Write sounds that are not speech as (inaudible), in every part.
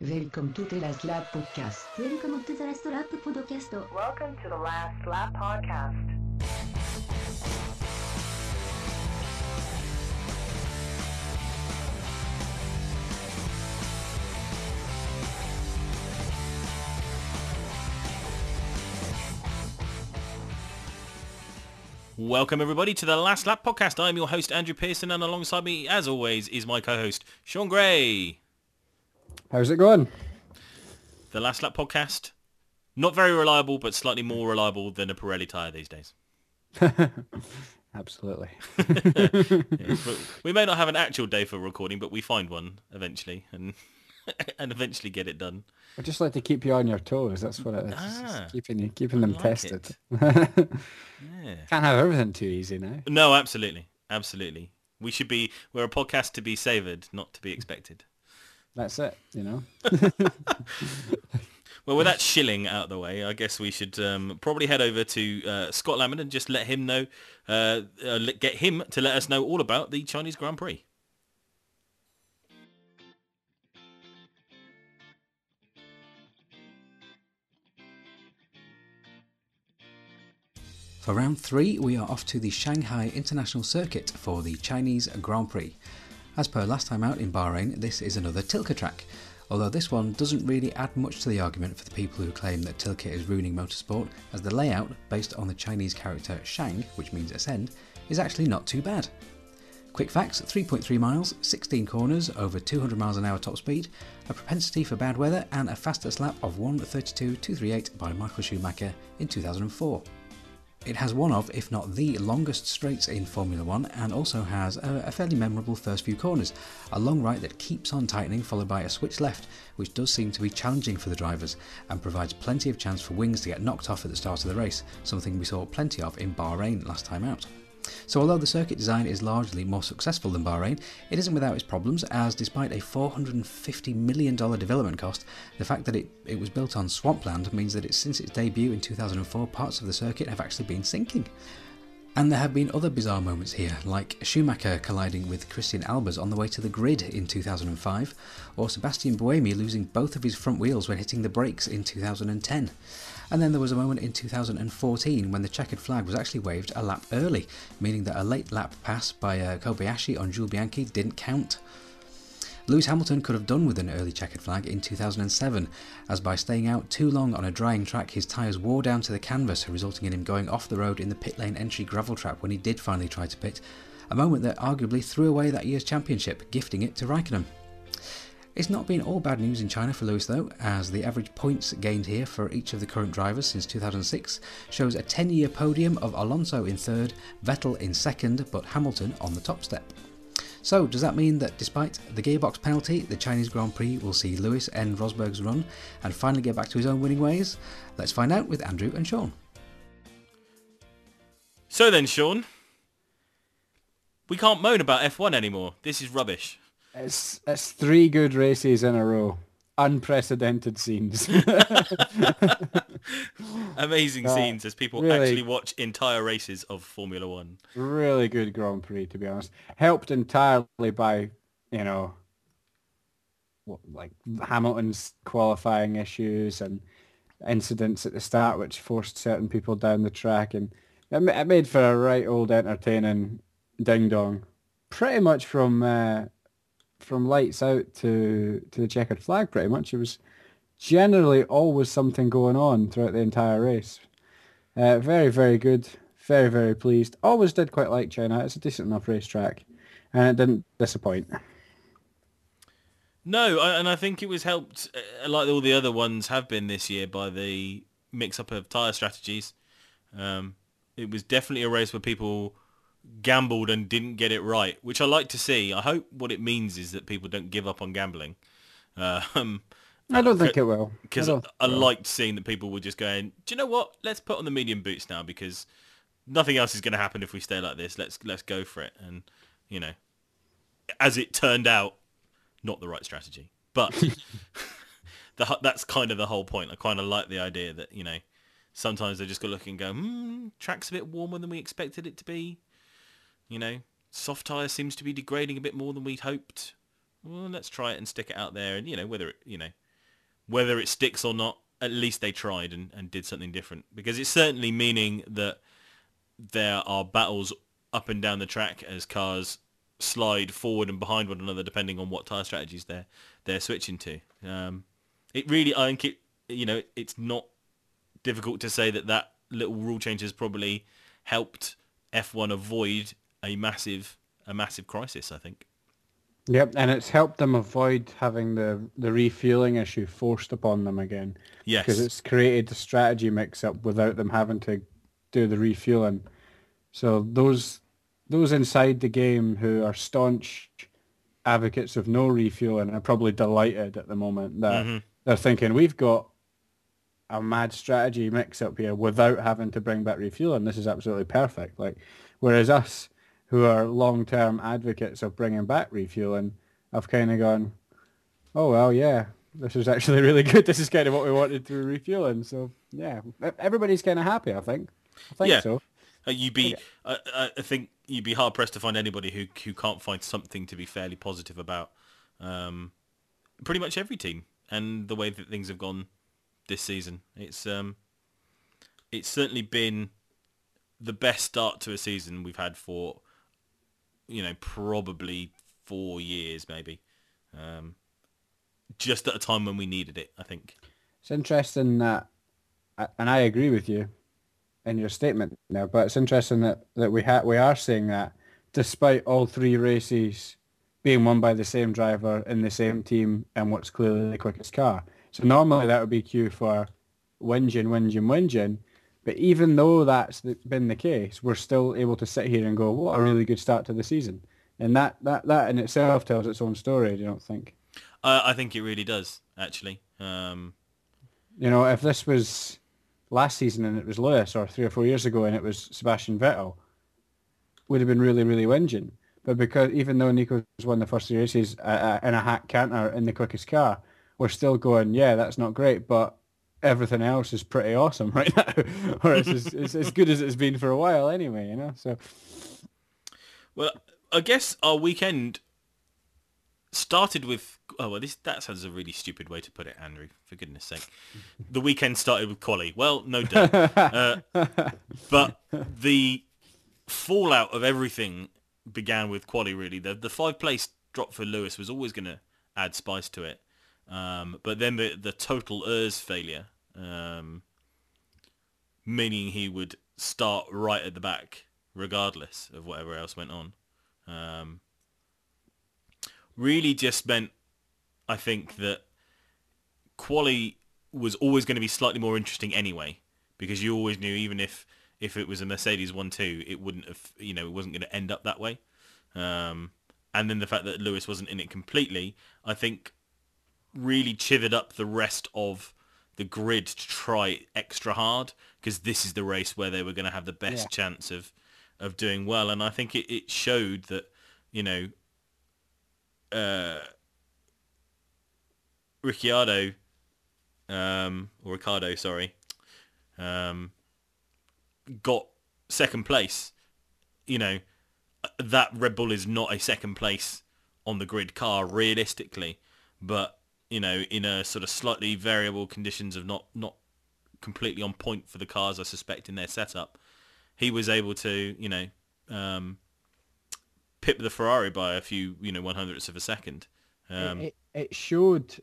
Welcome to the Last Lap Podcast. Welcome to the Last Lap Podcast. Welcome to the Last Lap Podcast. Welcome everybody to the Last Lap Podcast. I'm your host Andrew Pearson and alongside me as always is my co-host Sean Gray. How's it going? The Last Lap Podcast, not very reliable but slightly more reliable than a Pirelli tyre these days. (laughs) Absolutely. (laughs) Yeah, we may not have an actual day for recording but we find one eventually and (laughs) and eventually get it done. I just like to keep you on your toes. That's what it is. Ah, keeping you, keeping them like tested. Yeah. Can't have everything too easy now. No, absolutely. Absolutely. We should be we're a podcast to be savoured, not to be expected. That's it. You know. (laughs) Well, with that shilling out of the way, I guess we should um, probably head over to uh, Scott Lamond and just let him know, uh, uh, get him to let us know all about the Chinese Grand Prix. For round three, we are off to the Shanghai International Circuit for the Chinese Grand Prix. As per last time out in Bahrain, this is another Tilke track, although this one doesn't really add much to the argument for the people who claim that Tilke is ruining motorsport, as the layout, based on the Chinese character Shang, which means ascend, is actually not too bad. Quick facts 3.3 miles, 16 corners, over 200 miles an hour top speed, a propensity for bad weather, and a fastest lap of 1.32.238 by Michael Schumacher in 2004. It has one of, if not the longest straights in Formula One and also has a, a fairly memorable first few corners. A long right that keeps on tightening, followed by a switch left, which does seem to be challenging for the drivers and provides plenty of chance for wings to get knocked off at the start of the race, something we saw plenty of in Bahrain last time out. So although the circuit design is largely more successful than Bahrain, it isn't without its problems as despite a $450 million development cost, the fact that it, it was built on swampland means that it, since its debut in 2004 parts of the circuit have actually been sinking. And there have been other bizarre moments here, like Schumacher colliding with Christijan Albers on the way to the grid in 2005, or Sebastian Buemi losing both of his front wheels when hitting the brakes in 2010. And then there was a moment in 2014 when the checkered flag was actually waved a lap early, meaning that a late lap pass by uh, Kobayashi on Jules Bianchi didn't count. Lewis Hamilton could have done with an early checkered flag in 2007, as by staying out too long on a drying track, his tyres wore down to the canvas, resulting in him going off the road in the pit lane entry gravel trap when he did finally try to pit, a moment that arguably threw away that year's championship, gifting it to Raikkonen. It's not been all bad news in China for Lewis though, as the average points gained here for each of the current drivers since 2006 shows a 10 year podium of Alonso in third, Vettel in second, but Hamilton on the top step. So, does that mean that despite the gearbox penalty, the Chinese Grand Prix will see Lewis end Rosberg's run and finally get back to his own winning ways? Let's find out with Andrew and Sean. So then, Sean, we can't moan about F1 anymore. This is rubbish. It's it's three good races in a row. Unprecedented scenes. (laughs) Amazing Uh, scenes as people really- actually watch entire races of Formula One. really good Grand Prix, to be honest. Helped entirely by, you know, what, like Hamilton's qualifying issues and incidents at the start, which forced certain people down the track, and it, it made for a right old entertaining ding dong, pretty much from uh, from lights out to to the checkered flag. Pretty much, it was generally always something going on throughout the entire race. Uh, very, very good. Very, very pleased. Always did quite like China. It's a decent enough racetrack, and it didn't disappoint. No, and I think it was helped, uh, like all the other ones have been this year, by the mix-up of tyre strategies. Um, it was definitely a race where people gambled and didn't get it right, which I like to see. I hope what it means is that people don't give up on gambling. Um, I don't think it will. because I I, I think it will. liked seeing that people were just going, do you know what? Let's put on the medium boots now because nothing else is going to happen if we stay like this. Let's let's go for it. And you know, as it turned out, not the right strategy. But (laughs) the, that's kind of the whole point. I kind of like the idea that you know sometimes they just go look and go, hmm, track's a bit warmer than we expected it to be. You know, soft tyre seems to be degrading a bit more than we'd hoped. Well, let's try it and stick it out there, and you know whether it, you know whether it sticks or not, at least they tried and, and did something different. Because it's certainly meaning that there are battles up and down the track as cars slide forward and behind one another depending on what tire strategies they're they're switching to. Um, it really, I think it, you know, it's not difficult to say that that little rule change has probably helped F1 avoid a massive a massive crisis. I think. Yep, and it's helped them avoid having the the refueling issue forced upon them again. Yes. because it's created the strategy mix-up without them having to do the refueling. So those those inside the game who are staunch advocates of no refueling are probably delighted at the moment that Mhm. they're thinking we've got a mad strategy mix-up here without having to bring back refueling. This is absolutely perfect. Like, whereas us who are long-term advocates of bringing back refueling have kind of gone, oh well, yeah, this is actually (laughs) really good. This is kind of what we wanted through refueling. So yeah, everybody's kind of happy. I think. I think Yeah. so. Uh, you'd be, I I I think you'd be hard pressed to find anybody who who can't find something to be fairly positive about. Um, pretty much every team and the way that things have gone this season. It's um, it's certainly been the best start to a season we've had for, you know, probably four years maybe. Um, just at a time when we needed it, I think. It's interesting that, and I agree with you in your statement now, but it's interesting that, that we ha- we are seeing that despite all three races being won by the same driver in the same team and what's clearly the quickest car. So normally that would be cue for whinging, whinging, whinging. But even though that's been the case, we're still able to sit here and go, what a really good start to the season. And that, that, that in itself tells its own story, do you don't think? Uh, I think it really does, actually. Um, You know, if this was last season and it was Lewis, or three or four years ago and it was Sebastian Vettel, would have been really, really whinging. But because even though Nico's won the first three races uh, uh, in a hack canter in the quickest car, we're still going, yeah, that's not great, but everything else is pretty awesome (laughs) right now, or it's as, it's as good as it's been for a while anyway. You know, so Well, I guess our weekend started with. Oh well, this that sounds a really stupid way to put it, Andrew. For goodness sake, the weekend started with quali. Well, no doubt, uh, (laughs) but the fallout of everything began with quali. Really, the the five place drop for Lewis was always going to add spice to it, um, but then the the total ERS failure, um, meaning he would start right at the back regardless of whatever else went on. Um, really just meant, I think, that quali was always going to be slightly more interesting anyway, because you always knew even if if it was a Mercedes 1-2, it wouldn't have, you know, it wasn't going to end up that way. Um, and then the fact that Lewis wasn't in it completely, I think, really chivied up the rest of the grid to try extra hard because this is the race where they were going to have the best Yeah. chance of of doing well. And I think it, it showed that you know uh Ricciardo um or Ricardo sorry um got second place. You know that Red Bull is not a second place on the grid car realistically. But you know in a sort of slightly variable conditions of not not completely on point for the cars I suspect in their setup he was able to you know um pip the Ferrari by a few you know one hundredths of a second um it, it showed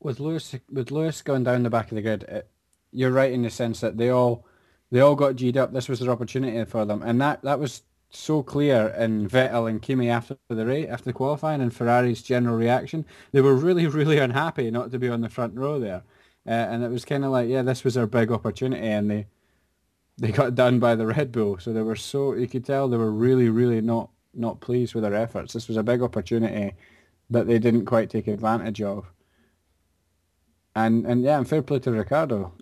with Lewis with Lewis going down the back of the grid. It, you're right in the sense that they all they all got G'd up. This was their opportunity for them, and that that was so clear in Vettel and Kimi after the race, after qualifying, and Ferrari's general reaction. They were really (laughs) really unhappy not to be on the front row there, uh, and it was kind of like yeah, this was our big opportunity, and they they got done by the Red Bull. So they were so you could tell they were really really not not pleased with their efforts. This was a big opportunity that they didn't quite take advantage of. And and yeah, and fair play to Ricardo.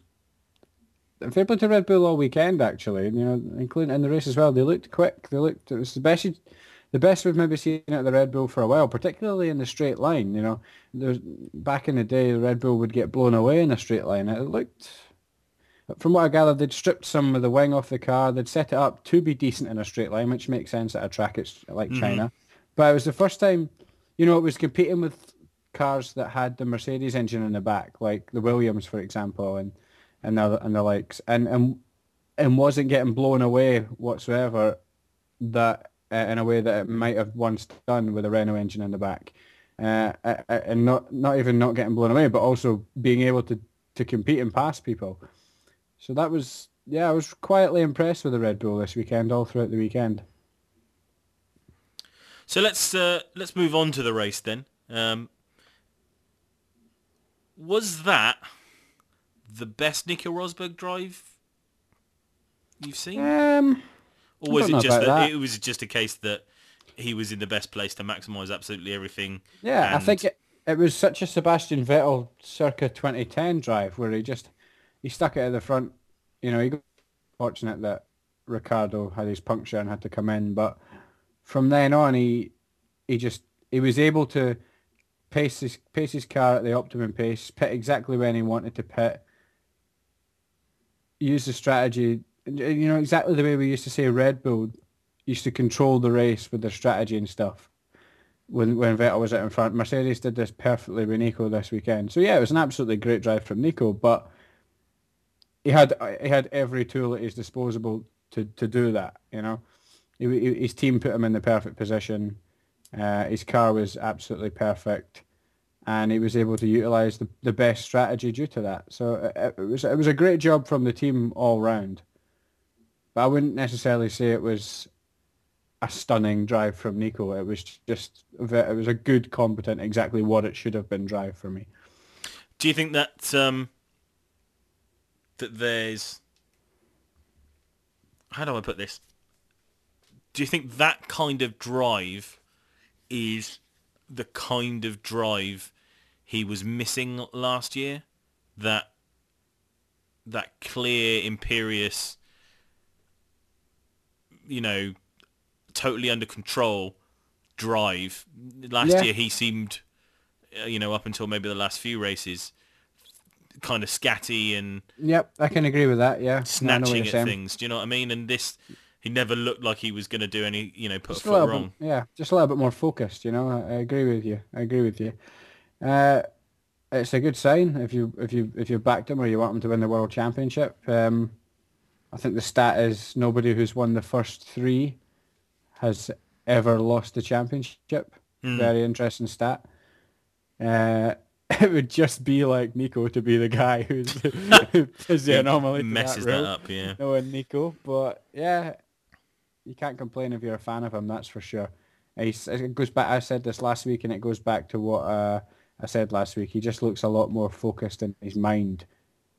Fair play to Red Bull all weekend actually, you know, including in the race as well. They looked quick. They looked it was the best the best we've maybe seen at the Red Bull for a while, particularly in the straight line, you know. There's back in the day the Red Bull would get blown away in a straight line. It looked from what I gathered, they'd stripped some of the wing off the car. They'd set it up to be decent in a straight line, which makes sense at a track it's like mm-hmm. China. But it was the first time, you know, it was competing with cars that had the Mercedes engine in the back, like the Williams, for example, and and the and the likes, and and and wasn't getting blown away whatsoever. That uh, in a way that it might have once done with a Renault engine in the back, uh, uh, uh, and not not even not getting blown away, but also being able to to compete and pass people. So that was yeah, I was quietly impressed with the Red Bull this weekend, all throughout the weekend. So let's uh, let's move on to the race then. Um, was that the best Nico Rosberg drive you've seen, Um, or was I don't know it just that, that. it was just a case that he was in the best place to maximise absolutely everything? Yeah, I think it, it was such a Sebastian Vettel circa 2010 drive where he just he stuck it at the front. You know, he got fortunate that Ricardo had his puncture and had to come in, but from then on he he just he was able to pace his pace his car at the optimum pace, pit exactly when he wanted to pit, use the strategy. You know exactly the way we used to say Red Bull used to control the race with their strategy and stuff when when Vettel was out in front. Mercedes did this perfectly with Nico this weekend. So yeah, it was an absolutely great drive from Nico, but he had he had every tool at his disposal to, to do that. You know, his team put him in the perfect position. Uh, his car was absolutely perfect, and he was able to utilize the, the best strategy due to that. So it, it was it was a great job from the team all round. But I wouldn't necessarily say it was a stunning drive from Nico. It was just it was a good, competent, exactly what it should have been drive for me. Do you think that um, that there's how do I put this? Do you think that kind of drive is the kind of drive he was missing last year? That that clear, imperious, you know, totally under control drive. Last Yeah. year he seemed, uh, you know, up until maybe the last few races, kind of scatty and Yep, I can agree with that. Yeah, I know what snatching at saying. things. Do you know what I mean? And this, he never looked like he was going to do any, you know, put Just a a foot little wrong. bit, yeah, just a little bit more focused. You know, I, I agree with you. I agree with you. Uh, it's a good sign if you if you if you backed him or you want him to win the world championship. Um, I think the stat is nobody who's won the first three has ever lost the championship. Hmm. Very interesting stat. Uh, (laughs) it would just be like Nico to be the guy who's who (laughs) is the anomaly. messes that, that up, yeah. Knowing Nico, but yeah, you can't complain if you're a fan of him. That's for sure. He's, it goes back. I said this last week, and it goes back to what uh, I said last week. He just looks a lot more focused in his mind.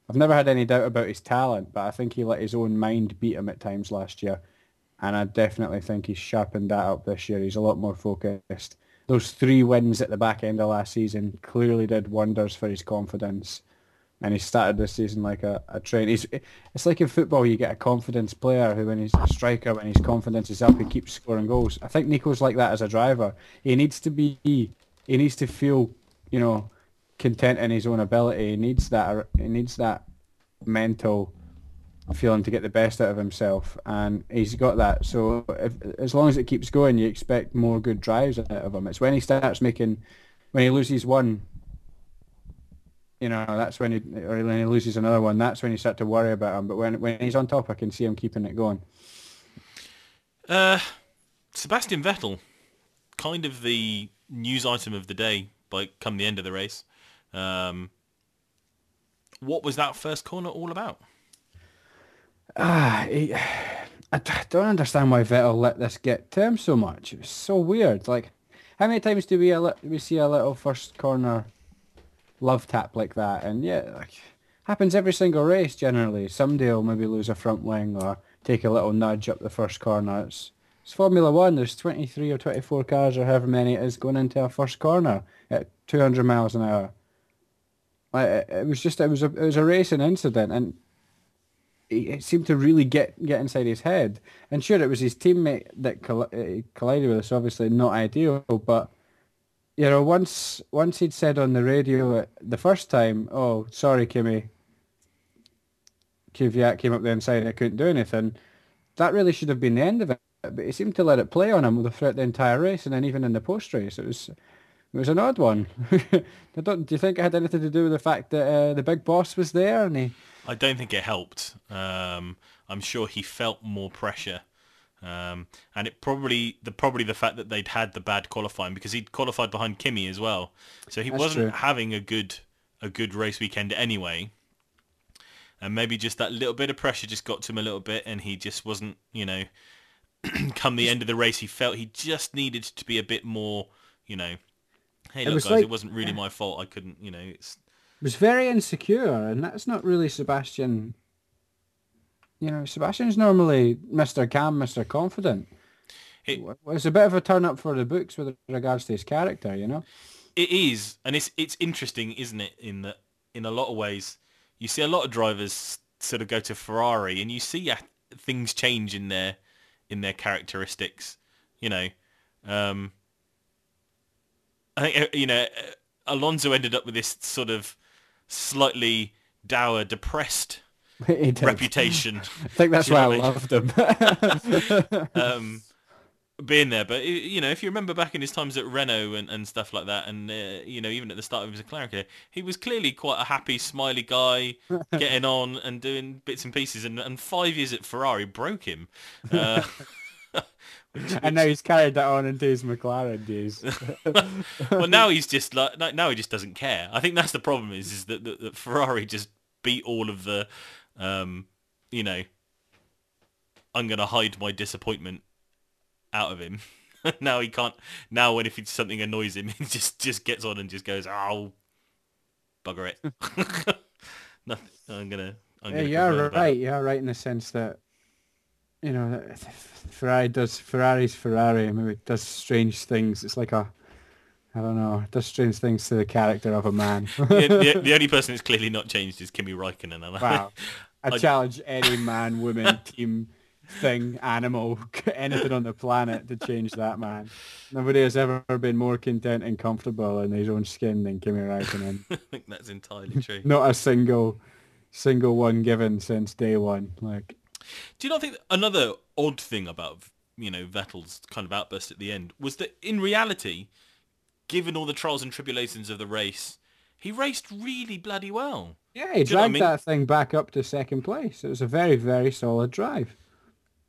I've never had any doubt about his talent, but I think he let his own mind beat him at times last year, and I definitely think he's sharpened that up this year. He's a lot more focused. Those three wins at the back end of last season clearly did wonders for his confidence and he started this season like a, a train. He's, it's like in football, you get a confidence player who, when he's a striker, when his confidence is up, he keeps scoring goals. I think Nico's like that as a driver. He needs to be, he needs to feel, you know, content in his own ability. He needs that, he needs that mental feeling to get the best out of himself, and he's got that. So if, as long as it keeps going, you expect more good drives out of him. It's when he starts making, when he loses one, you know, that's when he, or when he loses another one, that's when you start to worry about him. But when when he's on top, I can see him keeping it going. Uh, Sebastian Vettel, kind of the news item of the day by come the end of the race. Um, what was that first corner all about? Ah, he, I don't understand why Vettel let this get to him so much. It was so weird. Like, how many times do we a we see a little first corner love tap like that? And yeah, like, happens every single race generally. Somebody will maybe lose a front wing or take a little nudge up the first corner. It's, it's Formula One. There's 23 or 24 cars or however many it is going into a first corner at 200 miles an hour. Like, it, was just it was a it was a racing incident and it seemed to really get get inside his head. And sure, it was his teammate that uh, collided with us. Obviously, not ideal, but you know, once once he'd said on the radio the first time, "Oh, sorry, Kimi, Kvyat came up the inside. I couldn't do anything." That really should have been the end of it. But he seemed to let it play on him throughout the entire race, and then even in the post race, it was it was an odd one. (laughs) I don't, do you think it had anything to do with the fact that uh, the big boss was there and he? I don't think it helped. Um, I'm sure he felt more pressure, um, and it probably the probably the fact that they'd had the bad qualifying because he'd qualified behind Kimi as well, so he That's wasn't true. having a good a good race weekend anyway. And maybe just that little bit of pressure just got to him a little bit, and he just wasn't, you know, (clears throat) come the end of the race, he felt he just needed to be a bit more, you know, hey, look was guys, like- it wasn't really my fault. I couldn't, you know, it's was very insecure, and that's not really Sebastian. You know, Sebastian's normally Mr. Calm, Mr. Confident. It- It was a bit of a turn up for the books with regards to his character, you know. It is, and it's it's interesting, isn't it? In that, in a lot of ways, you see a lot of drivers sort of go to Ferrari, and you see things change in their in their characteristics. You know, um, I think uh, you know uh, Alonso ended up with this sort of slightly dour, depressed (laughs) reputation. (laughs) I think that's why I loved him. (laughs) um, being there. But you know, if you remember back in his times at Renault and, and stuff like that, and uh, you know, even at the start of his McLaren career, he was clearly quite a happy, smiley guy, (laughs) getting on and doing bits and pieces. And, and five years at Ferrari broke him. Uh, (laughs) which- and now he's carried that on into his McLaren days. (laughs) well, now he's just like now he just doesn't care. I think that's the problem is is that, that, that Ferrari just beat all of the, um, you know, I'm gonna hide my disappointment out of him. (laughs) now he can't. Now when if it's something annoys him, (laughs) he just just gets on and just goes, oh, bugger it. (laughs) Nothing. I'm gonna. I'm Yeah, gonna you're complain about it. right. You're right in the sense that you know Ferrari does Ferrari's Ferrari. I mean, it does strange things. It's like a I don't know. It does strange things to the character of a man. the, the, the only person that's clearly not changed is Kimi I- wow. I I- challenge any man, woman, team, thing, animal, (laughs) anything on the planet to change that man. Nobody has ever been more content and comfortable in his own skin than Kimi Räikkönen. (laughs) I think that's entirely true. Not a single, single one given since day one. Like, Do you not think another odd thing about you know Vettel's kind of outburst at the end was that in reality, given all the trials and tribulations of the race, he raced really bloody well. yeah, he Do you know I dragged mean? that thing back up to second place. It was a very, very solid drive.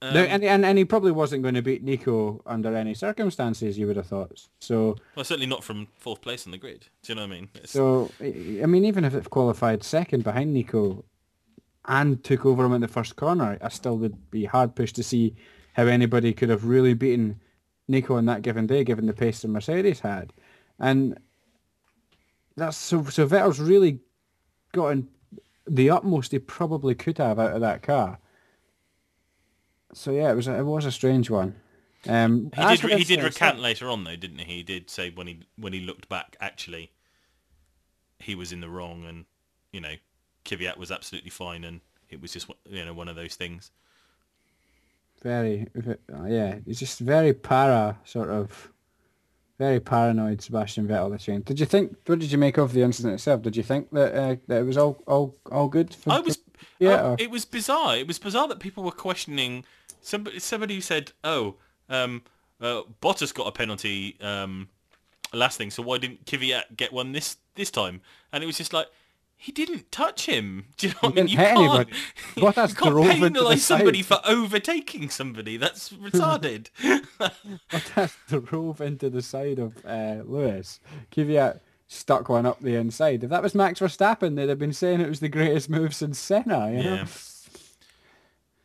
Um, Now, and, and and he probably wasn't going to beat Nico under any circumstances. You would have thought. So well, certainly not from fourth place on the grid. Do you know what I mean? It's, So, I mean, even if it qualified second behind Nico and took over him in the first corner, I still would be hard pushed to see how anybody could have really beaten Nico on that given day, given the pace the Mercedes had. And that's so. So Vettel's really gotten the utmost he probably could have out of that car. So yeah, it was a, it was a strange one. Um, he did. He did this, uh, recant later on, though, didn't he? He did say when he when he looked back, actually, he was in the wrong, and you know, Kvyat was absolutely fine, and it was just you know one of those things. very uh, yeah he's just very para sort of very paranoid Sebastian Vettel this weekend. Did you think what did you make of the incident itself? Did you think that uh, that it was all all all good? For, I was. yeah, or- it was bizarre. It was bizarre that people were questioning. Somebody, somebody who said, "Oh, um, uh, Bottas got a penalty um, last thing, so why didn't Kvyat get one this this time?" And it was just like. He didn't touch him. (laughs) Do you know what I mean? You can't, anybody. (laughs) Bottas you can't drove into the penalise somebody side. for overtaking somebody. That's (laughs) retarded. Bottas drove into the side of uh, Lewis. Kvyat stuck one up the inside. If that was Max Verstappen, they'd have been saying it was the greatest move since Senna. You know? Yeah.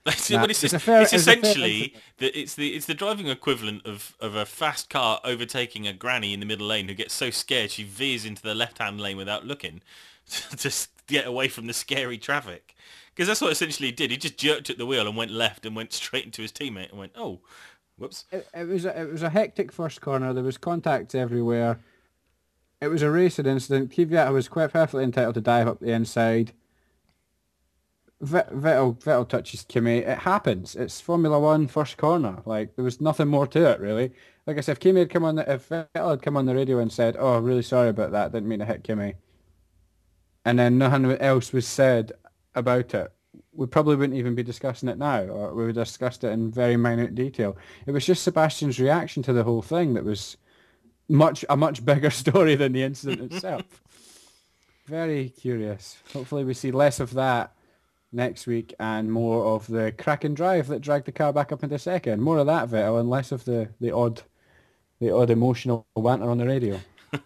(laughs) That's Nah, what it's, it's it's fair- it's fair essentially that it's the it's the driving equivalent of, of a fast car overtaking a granny in the middle lane who gets so scared she veers into the left hand lane without looking (laughs) to just get away from the scary traffic. Because that's what essentially he did. He just jerked at the wheel and went left and went (laughs) straight into his teammate and went, oh, whoops. it, it was a, it was a hectic first corner. There was contacts everywhere. It was a racing incident. Kvyat was quite perfectly entitled to dive up the inside. Vet- Vettel Vettel touches Kimi. It happens. It's Formula One first corner. Like there was nothing more to it really. Like I said, if Kimi had come on the if Vettel had come on the radio and said, "Oh, really sorry about that. Didn't mean to hit Kimi," and then nothing else was said about it, we probably wouldn't even be discussing it now, or we would have discussed it in very minute detail. It was just Sebastian's reaction to the whole thing that was much a much bigger (laughs) story than the incident itself. (laughs) Very curious. Hopefully we see less of that next week and more of the crack and drive that dragged the car back up into second. More of that Vettel and less of the, the odd the odd emotional banter on the radio. (laughs)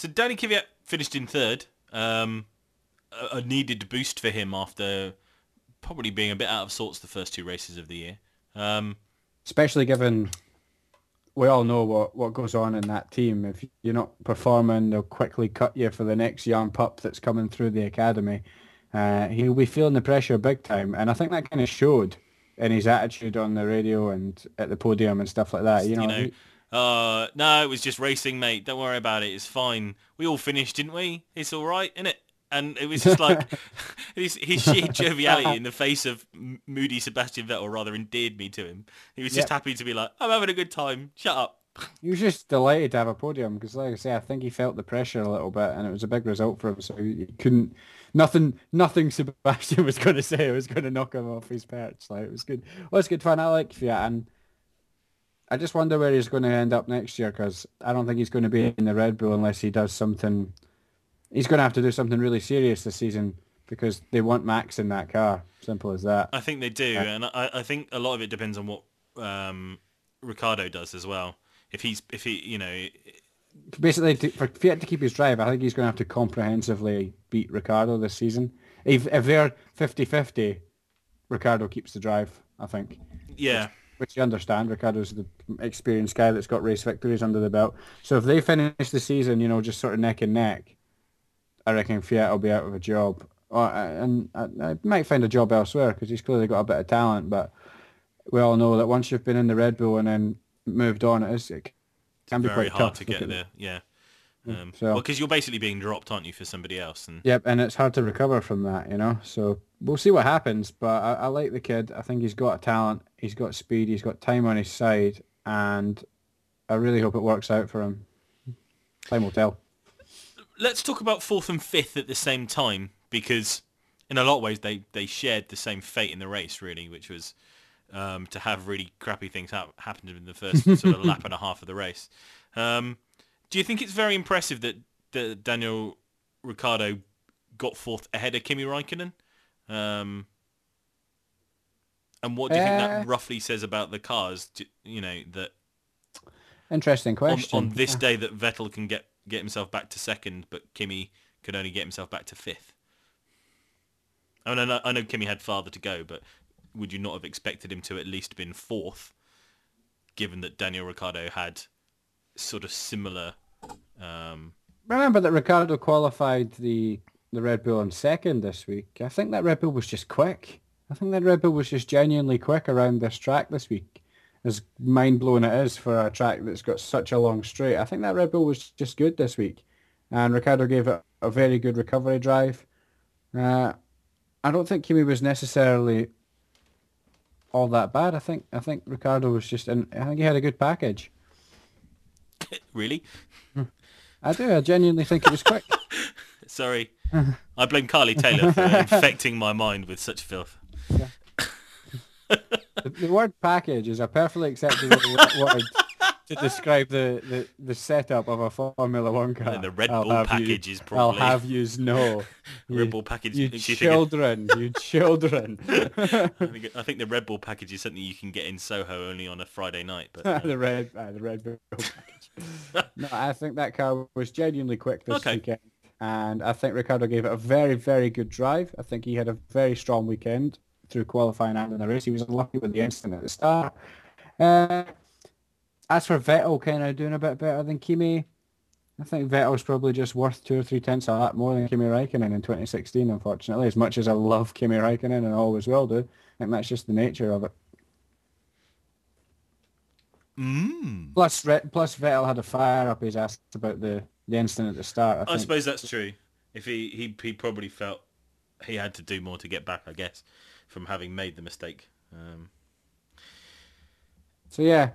So Danny Kvyat finished in third. Um, a, a needed boost for him after probably being a bit out of sorts the first two races of the year. Um, Especially given we all know what, what goes on in that team. If you're not performing, they'll quickly cut you for the next young pup that's coming through the academy. Uh, he'll be feeling the pressure big time, and I think that kind of showed in his attitude on the radio and at the podium and stuff like that. You know, you know, he- uh, no, it was just racing, mate. Don't worry about it. It's fine. We all finished, didn't we? It's all right, isn't it? And it was just like (laughs) (laughs) his, his sheer (laughs) joviality in the face of moody Sebastian Vettel rather endeared me to him. He was just Yep. happy to be like, I'm having a good time. Shut up. he was just delighted to have a podium because, like I say, I think he felt the pressure a little bit, and it was a big result for him. So he he couldn't, nothing, nothing (laughs) Sebastian was going to say was going to knock him off his perch. Like it was good. Well, it's good fun. I like Kvyat, and I just wonder where he's going to end up next year because I don't think he's going to be in the Red Bull unless he does something. He's going to have to do something really serious this season because they want Max in that car. Simple as that. I think they do, and I, I think a lot of it depends on what um, Ricardo does as well. If he's, if he, you know, basically to, for Kvyat to keep his drive, I think he's going to have to comprehensively beat Ricardo this season. If if they're 50-50, Ricardo keeps the drive. I think, yeah, which you understand. Ricardo's the experienced guy that's got race victories under the belt. So if they finish the season, you know, just sort of neck and neck, I reckon Kvyat will be out of a job. Oh, and I, I might find a job elsewhere because he's clearly got a bit of talent. But we all know that once you've been in the Red Bull and then moved on, it, is, it can be very quite hard tough. to get there. Yeah. Um, so- well, because you're basically being dropped, aren't you, for somebody else? And Yep, and it's hard to recover from that, you know. So we'll see what happens. But I, I like the kid. I think he's got a talent. He's got speed. He's got time on his side, and I really hope it works out for him. Time will tell. let's talk about fourth and fifth at the same time because in a lot of ways they, they shared the same fate in the race really which was um, to have really crappy things hap- happen in the first (laughs) sort of lap and a half of the race um, do you think it's very impressive that, that Daniel Ricciardo got fourth ahead of Kimi Raikkonen um, and what do you think Uh, that roughly says about the cars Do- you know that Interesting on, question. on this Yeah. day that Vettel can get get himself back to second, but Kimi could only get himself back to fifth. I mean, I know, I know Kimi had farther to go, but would you not have expected him to at least been fourth, given that Daniel Ricciardo had sort of similar? Um, Remember that Ricciardo qualified the the Red Bull in second this week. I think that Red Bull was just quick. I think that Red Bull was just genuinely quick around this track this week. As mind blowing it is for a track that's got such a long straight, I think that Red Bull was just good this week, and Ricardo gave it a very good recovery drive. Uh, I don't think Kimi was necessarily all that bad. I think I think Ricardo was just, and I think he had a good package. (laughs) really? Hmm. I do. I genuinely think it was quick. (laughs) Sorry, I blame Carly Taylor for uh, infecting my mind with such filth. (laughs) The, the word package is a perfectly acceptable word to describe the, the, the setup of a Formula One car. And the Red (laughs) Bull package you, is probably. I'll have yous know. Red Bull package. You do you think it- children, you (laughs) children. I think, I think the Red Bull package is something you can get in Soho only on a Friday night. But (laughs) uh, the red, uh, the Red Bull package. no, I think that car was genuinely quick this Okay. weekend, and I think Ricardo gave it a very, very good drive. I think he had a very strong weekend through qualifying and in the race. He was unlucky with the incident at the start. Uh, as for Vettel kind of doing a bit better than Kimi, I think Vettel's probably just worth two or three tenths a lap more than Kimi Raikkonen in 2016, unfortunately. As much as I love Kimi Raikkonen and always will do, I think that's just the nature of it. mm, Plus, plus Vettel had a fire up his ass about the, the incident at the start. I, I suppose that's true. If he, he he probably felt he had to do more to get back, I guess, from having made the mistake. Um, So yeah,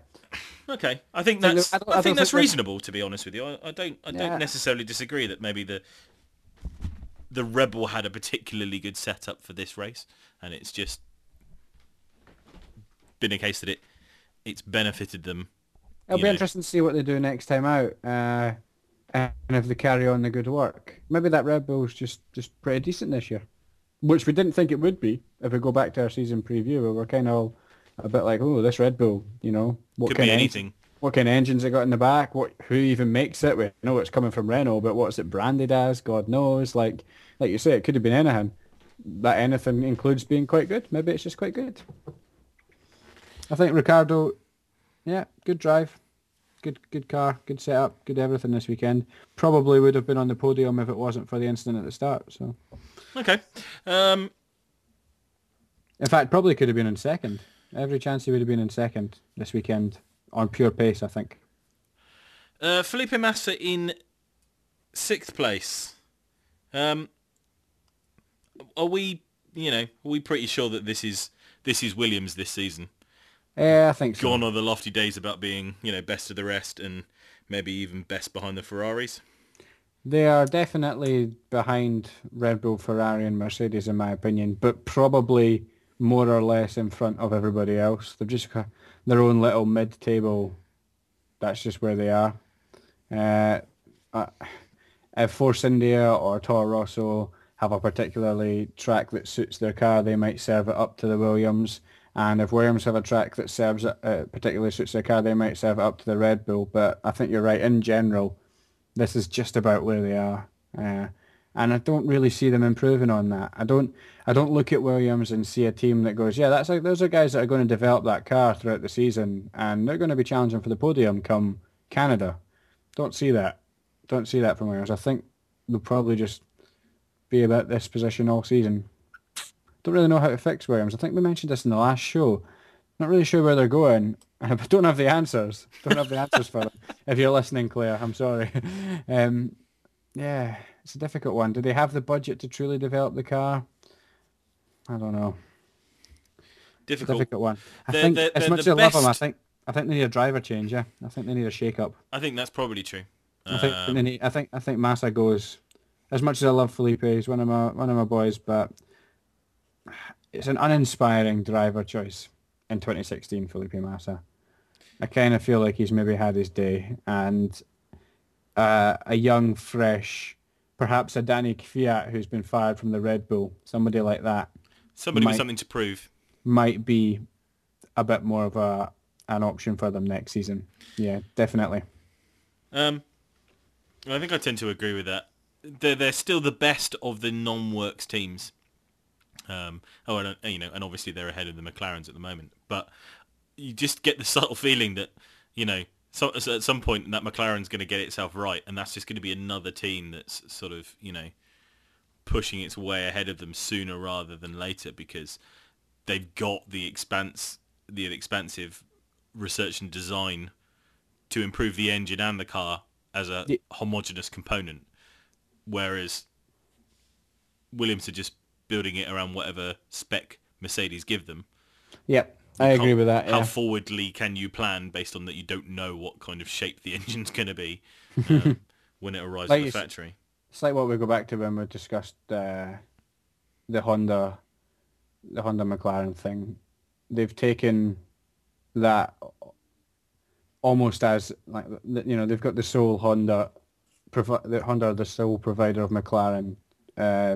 okay, I think that's I I, don't- I don't think that's reasonable. To be honest with you, I, I don't I Yeah. don't necessarily disagree that maybe the the Rebel had a particularly good setup for this race, and it's just been a case that it it's benefited them It'll be know. interesting to see what they do next time out, uh, and if they carry on the good work. Maybe that Red Bull's just just pretty decent this year, which we didn't think it would be. If we go back to our season preview, we were kind of all a bit like, oh, this Red Bull, you know, what Could kind be of anything. what kind of engines they got in the back? What who even makes it? We know it's coming from Renault, but what's it branded as? God knows. Like like you say, it could have been anything. That anything includes being quite good. Maybe it's just quite good. I think Ricardo, yeah, good drive, good good car, good setup, good everything this weekend. Probably would have been on the podium if it wasn't for the incident at the start. So, Okay. Um, in fact, probably could have been in second. Every chance he would have been in second this weekend on pure pace. I think. uh, Felipe Massa in sixth place. Um, are we, you know, are we pretty sure that this is this is Williams this season? Yeah, I think so. Gone are the lofty days about being, you know, best of the rest and maybe even best behind the Ferraris. They are definitely behind Red Bull, Ferrari and Mercedes in my opinion, but probably more or less in front of everybody else. They've just their own little mid-table. That's just where they are. Uh, uh, if Force India or Toro Rosso have a particularly track that suits their car, they might serve it up to the Williams. And if Williams have a track that serves it, uh, particularly suits their car, they might serve it up to the Red Bull. But I think you're right. In general, this is just about where they are. Uh, and I don't really see them improving on that. I don't. I don't look at Williams and see a team that goes, yeah, that's like those are guys that are going to develop that car throughout the season, and they're going to be challenging for the podium come Canada. Don't see that. Don't see that from Williams. I think they'll probably just be about this position all season. Don't really know how to fix Williams. I think we mentioned this in the last show. Not really sure where they're going. (laughs) I don't have the answers. Don't have the answers for them. (laughs) If you're listening, Claire, I'm sorry. (laughs) Um, yeah, it's a difficult one. Do they have the budget to truly develop the car? I don't know. Difficult. Difficult one. I They're- think they're- as they're much as I love them, I think I think they need a driver change. Yeah, I think they need a shake up. I think that's probably true. I think Um, they need, I think I think Massa goes. As much as I love Felipe, he's one of my one of my boys, but it's an uninspiring driver choice in 2016. Felipe Massa. I kind of feel like he's maybe had his day, and uh, a young, fresh, perhaps a Danny Kvyat who's been fired from the Red Bull, somebody like that, somebody with something to prove. might be a bit more of a an option for them next season. Yeah, definitely. Um, I think I tend to agree with that. They're they're still the best of the non-works teams. Um, oh, and uh, you know, and obviously they're ahead of the McLarens at the moment. But you just get the (laughs) subtle feeling that you know, so, so at some point that McLaren's going to get itself right, and that's just going to be another team that's sort of you know pushing its way ahead of them sooner rather than later because they've got the expanse, the expansive research and design to improve the engine and the car as a Ye- homogeneous component, whereas Williams are just building it around whatever spec Mercedes give them. Yep, I agree with that. How forwardly can you plan based on that you don't know what kind of shape the (laughs) engine's going to be (laughs) um, when it arrives Like at the factory? It's like what we go back to when we discussed uh, the Honda, the Honda McLaren thing. They've taken that almost as like you know they've got the sole Honda, the Honda the sole provider of McLaren. Uh,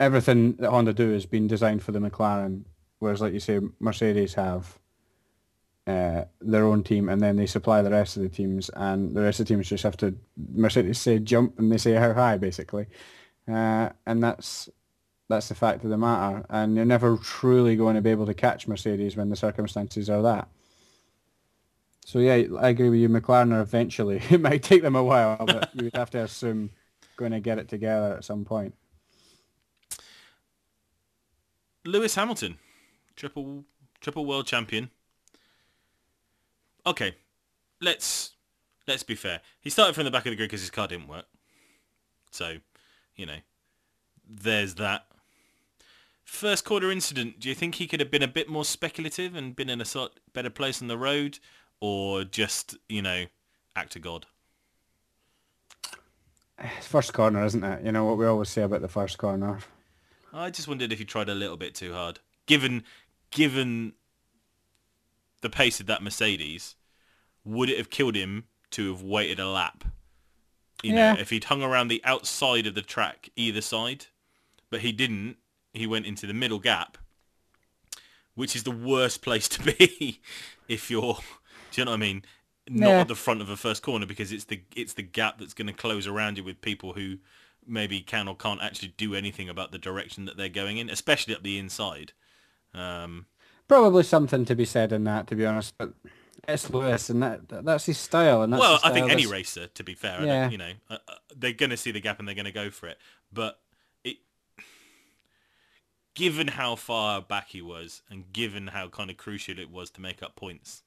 everything that Honda do has been designed for the McLaren, whereas like you say Mercedes have uh, their own team and then they supply the rest of the teams and the rest of the teams just have to Mercedes say jump and they say how high basically. Uh, and that's that's the fact of the matter and you're never truly going to be able to catch Mercedes when the circumstances are that. So yeah I agree with you McLaren are eventually (laughs) it might take them a while but (laughs) you would have to assume going to get it together at some point. Lewis Hamilton, triple triple world champion. Okay, let's let's be fair. He started from the back of the grid because his car didn't work. So, you know, there's that. First quarter incident. Do you think he could have been a bit more speculative and been in a sort better place on the road, or just you know, act to God? it's first corner isn't it you know what we always say about the first corner I just wondered if he tried a little bit too hard, given given the pace of that Mercedes. would it have killed him to have waited a lap? You Yeah. know, if he'd hung around the outside of the track either side, but he didn't. He went into the middle gap, which is the worst place to be (laughs) if you're. Do you know what I mean? Not Yeah. at the front of a first corner because it's the it's the gap that's going to close around you with people who maybe can or can't actually do anything about the direction that they're going in, especially up the inside. Um, Probably something to be said in that, to be honest. But it's Lewis, and that that- that's his style. And that's well, I think any that's- racer, to be fair, Yeah. you know, uh, uh, they're going to see the gap and they're going to go for it. But it, given how far back he was, and given how kind of crucial it was to make up points,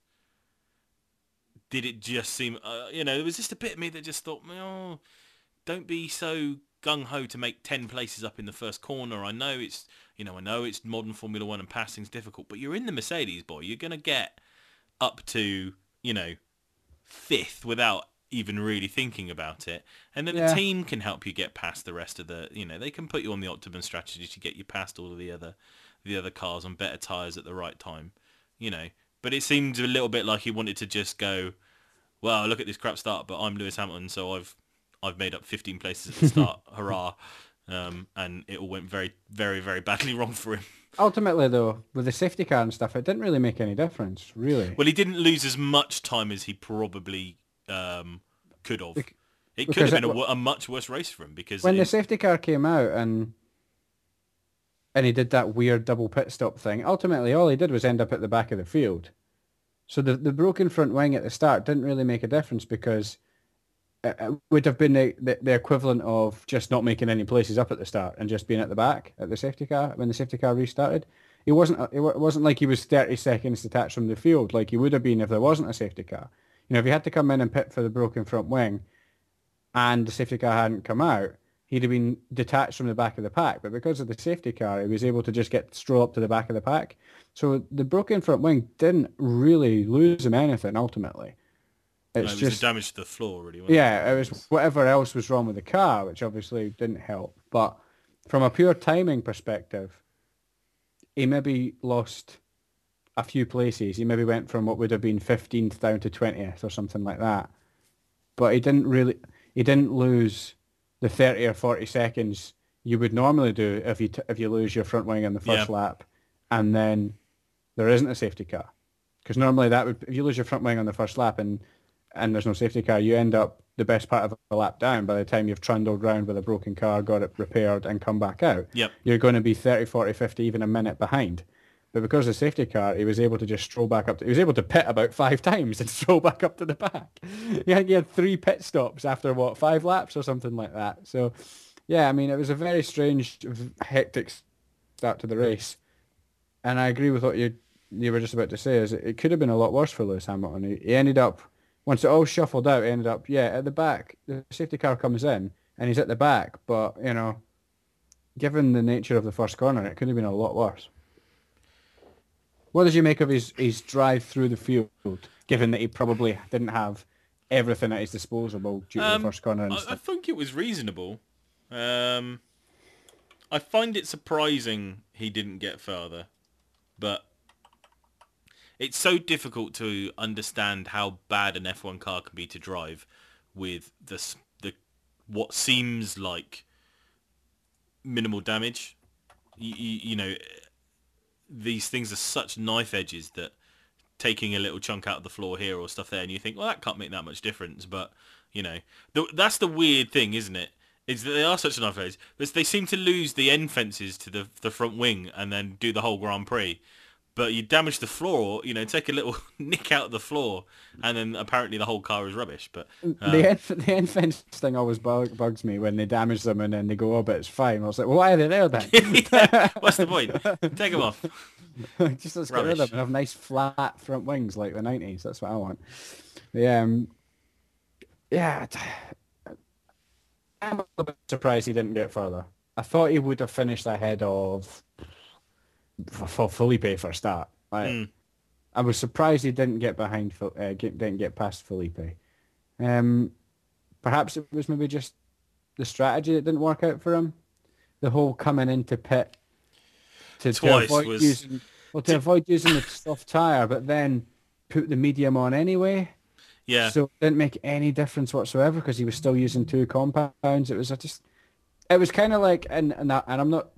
did it just seem, uh, you know, it was just a bit of me that just thought, oh, don't be so gung ho to make ten places up in the first corner. I know it's, you know, I know it's modern Formula One and passing's difficult, but you're in the Mercedes, boy. You're going to get up to, you know, fifth without even really thinking about it. And then Yeah. the team can help you get past the rest of the, you know, they can put you on the optimum strategy to get you past all of the other, the other cars on better tyres at the right time, you know. But it seemed a little bit like he wanted to just go, well, look at this crap start, but I'm Lewis Hamilton, so I've, I've made up 15 places at the start, (laughs) hurrah. Um, and it all went very, very, very badly (laughs) wrong for him. Ultimately, though, with the safety car and stuff, it didn't really make any difference, really. Well, he didn't lose as much time as he probably um, could have. It could have been it a, a much worse race for him because when it- the safety car came out and and he did that weird double pit stop thing, ultimately all he did was end up at the back of the field. So the the broken front wing at the start didn't really make a difference because it, it would have been the, the, the equivalent of just not making any places up at the start and just being at the back at the safety car when the safety car restarted. It wasn't uh, it wasn't like he was 30 seconds detached from the field like he would have been if there wasn't a safety car. You know, if he had to come in and pit for the broken front wing, and the safety car hadn't come out, he'd have been detached from the back of the pack. But because of the safety car, he was able to just get stroll up to the back of the pack. So the broken front wing didn't really lose him anything ultimately. No, It's it was just damage to the floor, really. yeah, it was whatever else was wrong with the car, which obviously didn't help. But from a pure timing perspective, he maybe lost a few places. He maybe went from what would have been 15th down to 20th or something like that. But he didn't really, he didn't lose the 30 or 40 seconds you would normally do if you t- if you lose your front wing in the first Yeah. lap, and then there isn't a safety car. Because normally that would, if you lose your front wing on the first lap and and there's no safety car, you end up the best part of a lap down by the time you've trundled round with a broken car, got it repaired and come back out. Yep. You're going to be 30, 40, 50, even a minute behind. But because of the safety car, he was able to just stroll back up. To, he was able to pit about five (laughs) times and stroll back up to the back. (laughs) He had, he had three pit stops after, what, five laps or something like that. So, yeah, I mean, it was a very strange, hectic start to the race. And I agree with what you you were just about to say, is it, it could have been a lot worse for Lewis Hamilton. He, he ended up, once it all shuffled out, ended up, yeah, at the back. The safety car comes in and he's at the back. But, you know, given the nature of the first corner, it could have been a lot worse. What did you make of his, his drive through the field, given that he probably didn't have everything at his disposal due to Um, the first corner and I, I think it was reasonable. Um, I find it surprising he didn't get further, but it's so difficult to understand how bad an F1 car can be to drive with the the what seems like minimal damage. You, you, you know, these things are such knife edges that taking a little chunk out of the floor here or stuff there, and you think, well, that can't make that much difference. But you know, the, that's the weird thing, isn't it? Is that they are such knife edges, but they seem to lose the end fences to the the front wing and then do the whole Grand Prix. But you damage the floor, you know, take a little (laughs) nick out of the floor, and then apparently the whole car is rubbish. But uh, the end, (laughs) the end fence thing always bug, bugs me when they damage them and then they go, oh, but it's fine. I was like, well, why are they there then? (laughs) yeah, what's the point? Take them off. Just let's get rid of them Rubbish. and have nice flat front wings like the 90s. That's what I want. Yeah, um, yeah. I'm a little bit surprised he didn't get further. I thought he would have finished ahead of for, Felipe for a start. Like, Mm. I was surprised he didn't get behind, uh, didn't get past Felipe. Um, perhaps it was maybe just the strategy that didn't work out for him. The whole coming into pit to, to avoid was- using well to avoid using the soft tire, but then put the medium on anyway. Yeah. So it didn't make any difference whatsoever because he was still using two compounds. It was just, it was kind of like, and and, I, and I'm not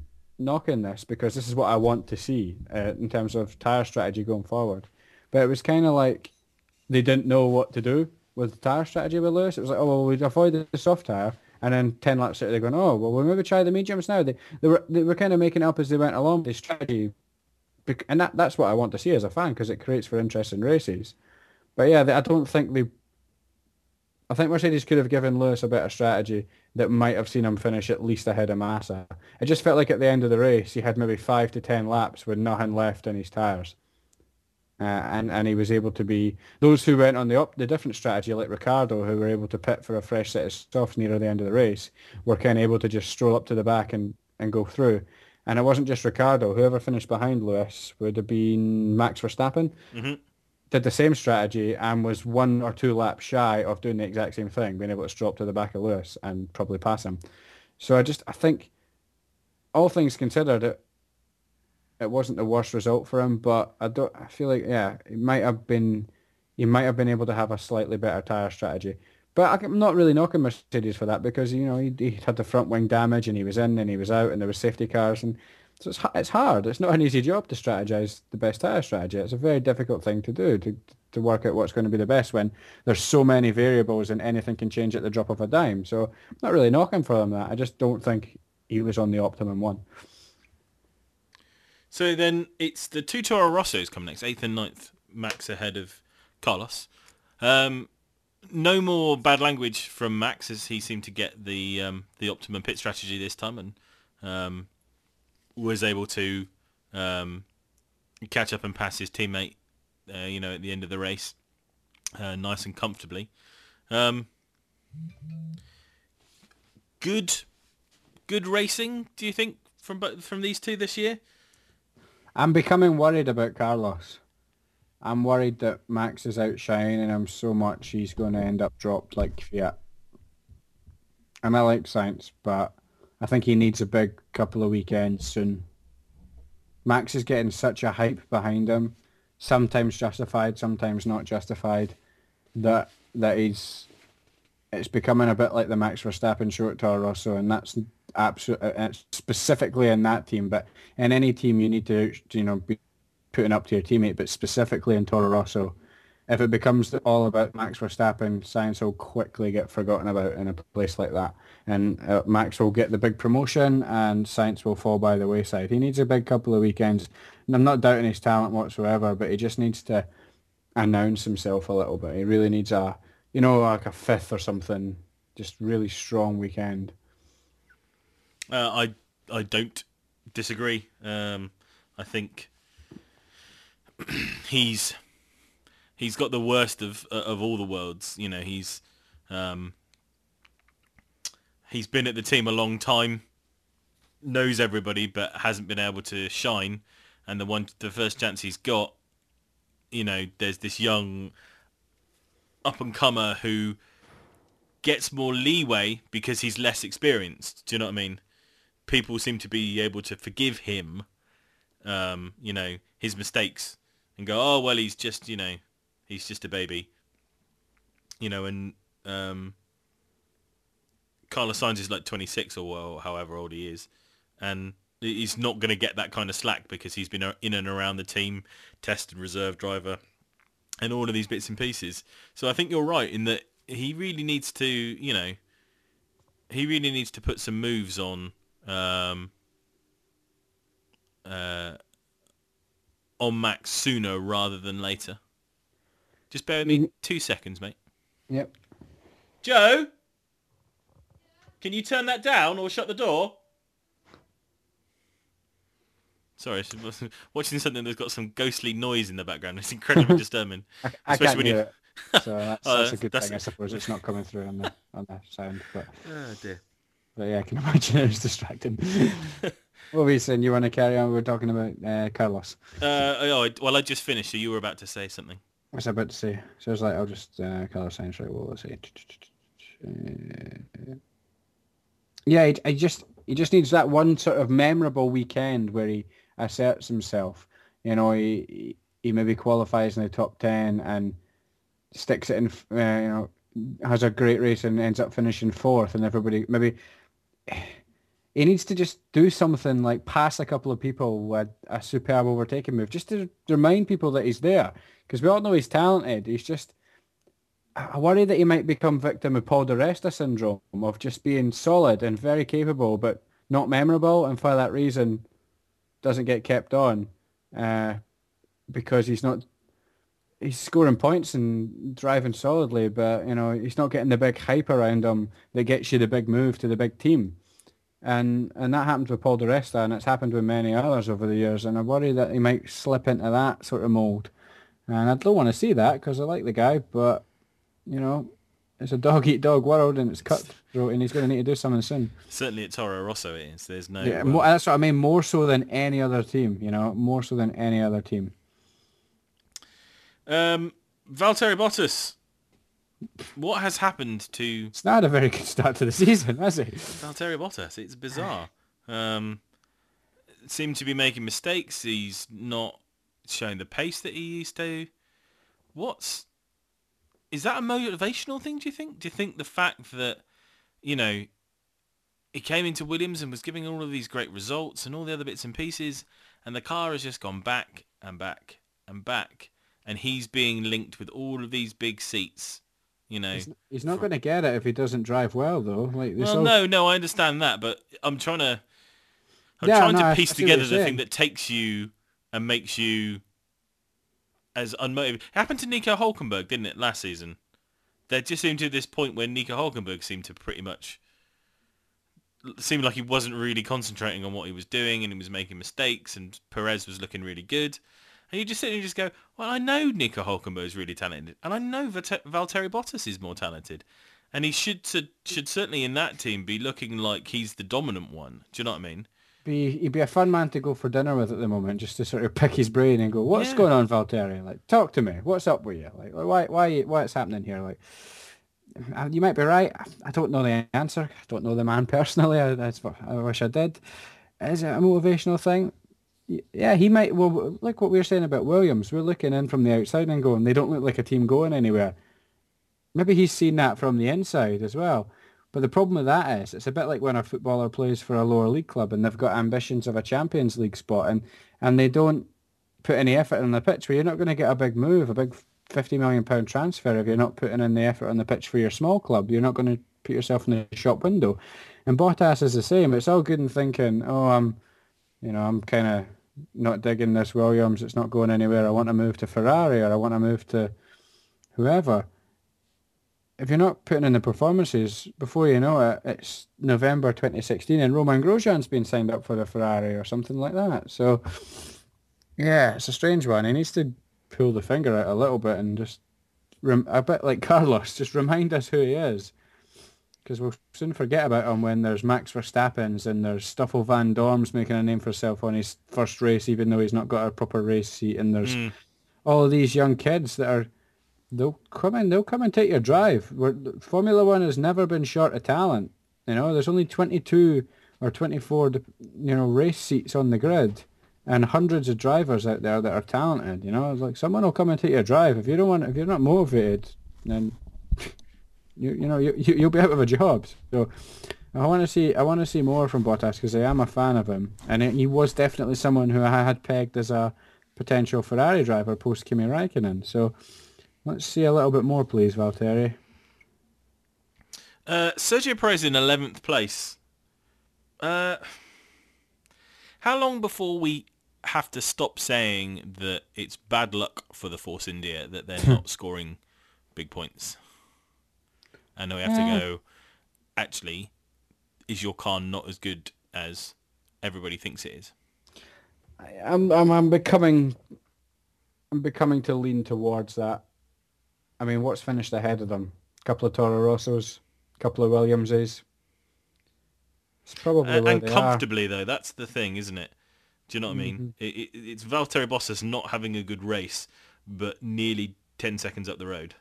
knocking this because this is what I want to see uh, in terms of tire strategy going forward. But it was kind of like they didn't know what to do with the tire strategy with Lewis. It was like, oh well, we'd avoid the soft tire, and then ten laps later they're going, oh well, we'll maybe try the mediums now. They they were they were kind of making up as they went along. The strategy, and that that's what I want to see as a fan because it creates for interesting races. But yeah, I don't think they. I think Mercedes could have given Lewis a better strategy that might have seen him finish at least ahead of Massa. It just felt like at the end of the race he had maybe five to ten laps with nothing left in his tyres. Uh, and, and he was able to be those who went on the up the different strategy like Ricciardo who were able to pit for a fresh set of softs near the end of the race were kind of able to just stroll up to the back and, and go through. And it wasn't just Ricciardo. Whoever finished behind Lewis would have been Max Verstappen. Mhm. Did the same strategy and was one or two laps shy of doing the exact same thing, being able to strop to the back of Lewis and probably pass him. So I just I think all things considered, it it wasn't the worst result for him, but I don't. I feel like yeah, it might have been. He might have been able to have a slightly better tire strategy, but I'm not really knocking Mercedes for that because you know he, he had the front wing damage and he was in and he was out and there were safety cars and so it's it's hard. It's not an easy job to strategize the best tire strategy. It's a very difficult thing to do to to work out what's going to be the best when there's so many variables and anything can change at the drop of a dime. So I'm not really knocking for him that. I just don't think he was on the optimum one. So then it's the two Toro Rossos come next, eighth and ninth, Max ahead of Carlos. Um, no more bad language from Max as he seemed to get the um, the optimum pit strategy this time and um, was able to um, catch up and pass his teammate, uh, you know, at the end of the race, uh, nice and comfortably. Um, good, good racing. Do you think from from these two this year? I'm becoming worried about Carlos. I'm worried that Max is outshining him so much he's going to end up dropped like Kvyat. And I like Sainz, but I think he needs a big couple of weekends soon. Max is getting such a hype behind him, sometimes justified, sometimes not justified, that that he's it's becoming a bit like the Max Verstappen show at Toro Rosso, and that's absolutely uh, uh, specifically in that team. But in any team, you need to you know be putting up to your teammate, but specifically in Toro Rosso, if it becomes all about Max Verstappen, Sainz will quickly get forgotten about in a place like that. And uh, Max will get the big promotion and Sainz will fall by the wayside. He needs a big couple of weekends. And I'm not doubting his talent whatsoever, but he just needs to announce himself a little bit. He really needs a, you know, like a fifth or something, just really strong weekend. Uh, I I don't disagree. Um, I think (clears throat) he's he's got the worst of of all the worlds. You know, he's um, he's been at the team a long time, knows everybody, but hasn't been able to shine. And the one, the first chance he's got, you know, there's this young up and comer who gets more leeway because he's less experienced. Do you know what I mean? People seem to be able to forgive him, um, you know, his mistakes and go, oh well, he's just, you know, he's just a baby, you know, and um, Carlos Sainz is like 26 or well, however old he is, and he's not going to get that kind of slack because he's been in and around the team, test and reserve driver, and all of these bits and pieces. So I think you're right in that he really needs to, you know, he really needs to put some moves on. Um, uh, on Max sooner rather than later. Just bear with me two seconds, mate. Yep. Joe, can you turn that down or shut the door? Sorry, (laughs) watching something that's got some ghostly noise in the background. It's incredibly (laughs) disturbing. I, I Especially can't when you- it. (laughs) So that's, Oh, that's a good that's- thing, I suppose. It's not coming through on the on the sound, but Oh dear. but yeah, I can imagine it was distracting. what were you saying? You want to carry on? We were talking about uh, Carlos. Uh, oh, well, I just finished, so you were about to say something. What was about to say? So I was like, I'll just uh, Carlos Sainz, right? What was it? Yeah, he just he just needs that one sort of memorable weekend where he asserts himself. You know, he he maybe qualifies in the top ten and sticks it in, uh, you know, has a great race and ends up finishing fourth, and everybody maybe he needs to just do something like pass a couple of people with a superb overtaking move, just to remind people that he's there, because we all know he's talented. He's just I worry that he might become victim of Paul Di syndrome of just being solid and very capable, but not memorable, and for that reason doesn't get kept on uh, because he's not he's scoring points and driving solidly, but you know he's not getting the big hype around him that gets you the big move to the big team. And and that happened with Paul Di Resta, and it's happened with many others over the years. And I worry that he might slip into that sort of mold. And I don't want to see that because I like the guy, but you know, it's a dog (laughs) eat dog world, and it's cutthroat, and he's going to need to do something soon. Certainly at Toro Rosso it is. There's no... Yeah, more, that's what I mean. More so than any other team, you know, more so than any other team. Um, Valtteri Bottas. What has happened to It's not a very good start to the season, has it? Valtteri Bottas? It's bizarre. Um, seemed to be making mistakes. He's not showing the pace that he used to. What's is that a motivational thing? Do you think? Do you think the fact that you know he came into Williams and was giving all of these great results and all the other bits and pieces, and the car has just gone back and back and back, and he's being linked with all of these big seats. You know, He's, he's not going to get it if he doesn't drive well, though. Like this well, whole- no, no, I understand that, but I'm trying to, I'm Yeah, trying no, to piece together the thing that takes you and makes you as unmotivated. It happened to Nico Hulkenberg, didn't it, last season? There just seemed to this point where Nico Hulkenberg seemed to pretty much seemed like he wasn't really concentrating on what he was doing and he was making mistakes and Perez was looking really good. And you just sit and you just go, well, I know Nico Hulkenberg is really talented, and I know Vate- Valtteri Bottas is more talented, and he should should should certainly in that team be looking like he's the dominant one. Do you know what I mean? be he'd be a fun man to go for dinner with at the moment, just to sort of pick his brain and go, "What's Yeah. going on, Valtteri? Like, talk to me. What's up with you? Like, why, why, what's happening here? Like, uh, you might be right. I don't know the answer. I don't know the man personally. I, what I wish I did. Is it a motivational thing? Yeah, he might. Well, like what we were saying about Williams, we're looking in from the outside and going, they don't look like a team going anywhere. Maybe he's seen that from the inside as well. But the problem with that is, it's a bit like when a footballer plays for a lower league club and they've got ambitions of a Champions League spot and, and they don't put any effort on the pitch where you're not going to get a big move, a big £50 million pound transfer if you're not putting in the effort on the pitch for your small club. You're not going to put yourself in the shop window. And Bottas is the same. It's all good in thinking, oh, I'm, you know, I'm kind of not digging this Williams. It's not going anywhere. I want to move to Ferrari or I want to move to whoever if you're not putting in the performances, before you know it, it's November 2016 and Romain Grosjean's been signed up for the Ferrari or something like that. So, yeah, it's a strange one. He needs to pull the finger out a little bit and just, a bit like (laughs) Carlos, just remind us who he is. Because we'll soon forget about him when there's Max Verstappen's and there's Stoffel Vandoorne's making a name for himself on his first race, even though he's not got a proper race seat. And there's Mm. all these young kids that are they'll come in, they'll come and take your drive. We're, Formula One has never been short of talent. You know, there's only 22 or 24, you know, race seats on the grid, and hundreds of drivers out there that are talented. You know, it's like someone will come and take your drive. If you don't want, if you're not motivated, then you you know you, you you'll be out of a job. So. I want to see I want to see more from Bottas because I am a fan of him, and he was definitely someone who I had pegged as a potential Ferrari driver post Kimi Raikkonen. So let's see a little bit more, please, Valtteri. Uh, Sergio Perez in 11th place. Uh, how long before we have to stop saying that it's bad luck for the Force India that they're (laughs) not scoring big points? And then we have Yeah. to go, actually, is your car not as good as everybody thinks it is? I- I'm I'm I'm becoming I'm becoming to lean towards that. I mean, what's finished ahead of them? A couple of Toro Rossos, a couple of Williamses. It's probably Uh, and they comfortably, though, that's the thing, isn't it? Do you know what I Mm-hmm. mean? It, it, it's Valtteri Bottas not having a good race, but nearly 10 seconds up the road.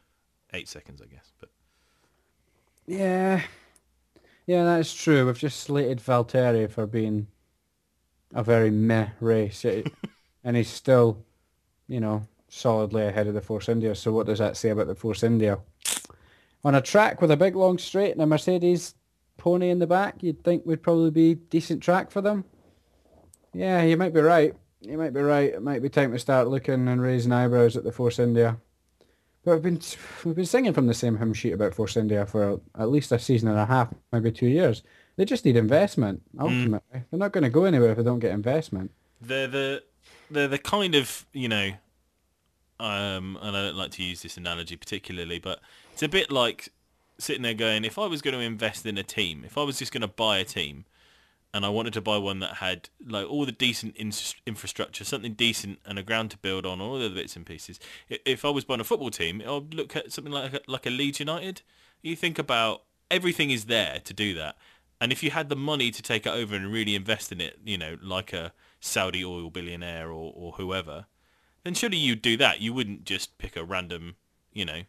Eight seconds, I guess. But Yeah, yeah, that's true. We've just slated Valtteri for being a very meh race, It- (laughs) and he's still, you know, solidly ahead of the Force India. So what does that say about the Force India? On a track with a big long straight and a Mercedes pony in the back, you'd think would probably be decent track for them. Yeah, you might be right. You might be right. It might be time to start looking and raising eyebrows at the Force India. But we've been we've been singing from the same hymn sheet about Force India for at least a season and a half, maybe two years. They just need investment. Ultimately, they're not going to go anywhere if they don't get investment. They're the they're the kind of you know, um, and I don't like to use this analogy particularly, but it's a bit like sitting there going, if I was going to invest in a team, if I was just going to buy a team, and I wanted to buy one that had like all the decent in- infrastructure, something decent, and a ground to build on, all the other bits and pieces. If I was buying a football team, I'd look at something like a, like a Leeds United. You think about everything is there to do that, and if you had the money to take it over and really invest in it, you know, like a Saudi oil billionaire or, or whoever, then surely you'd do that. You wouldn't just pick a random, you know,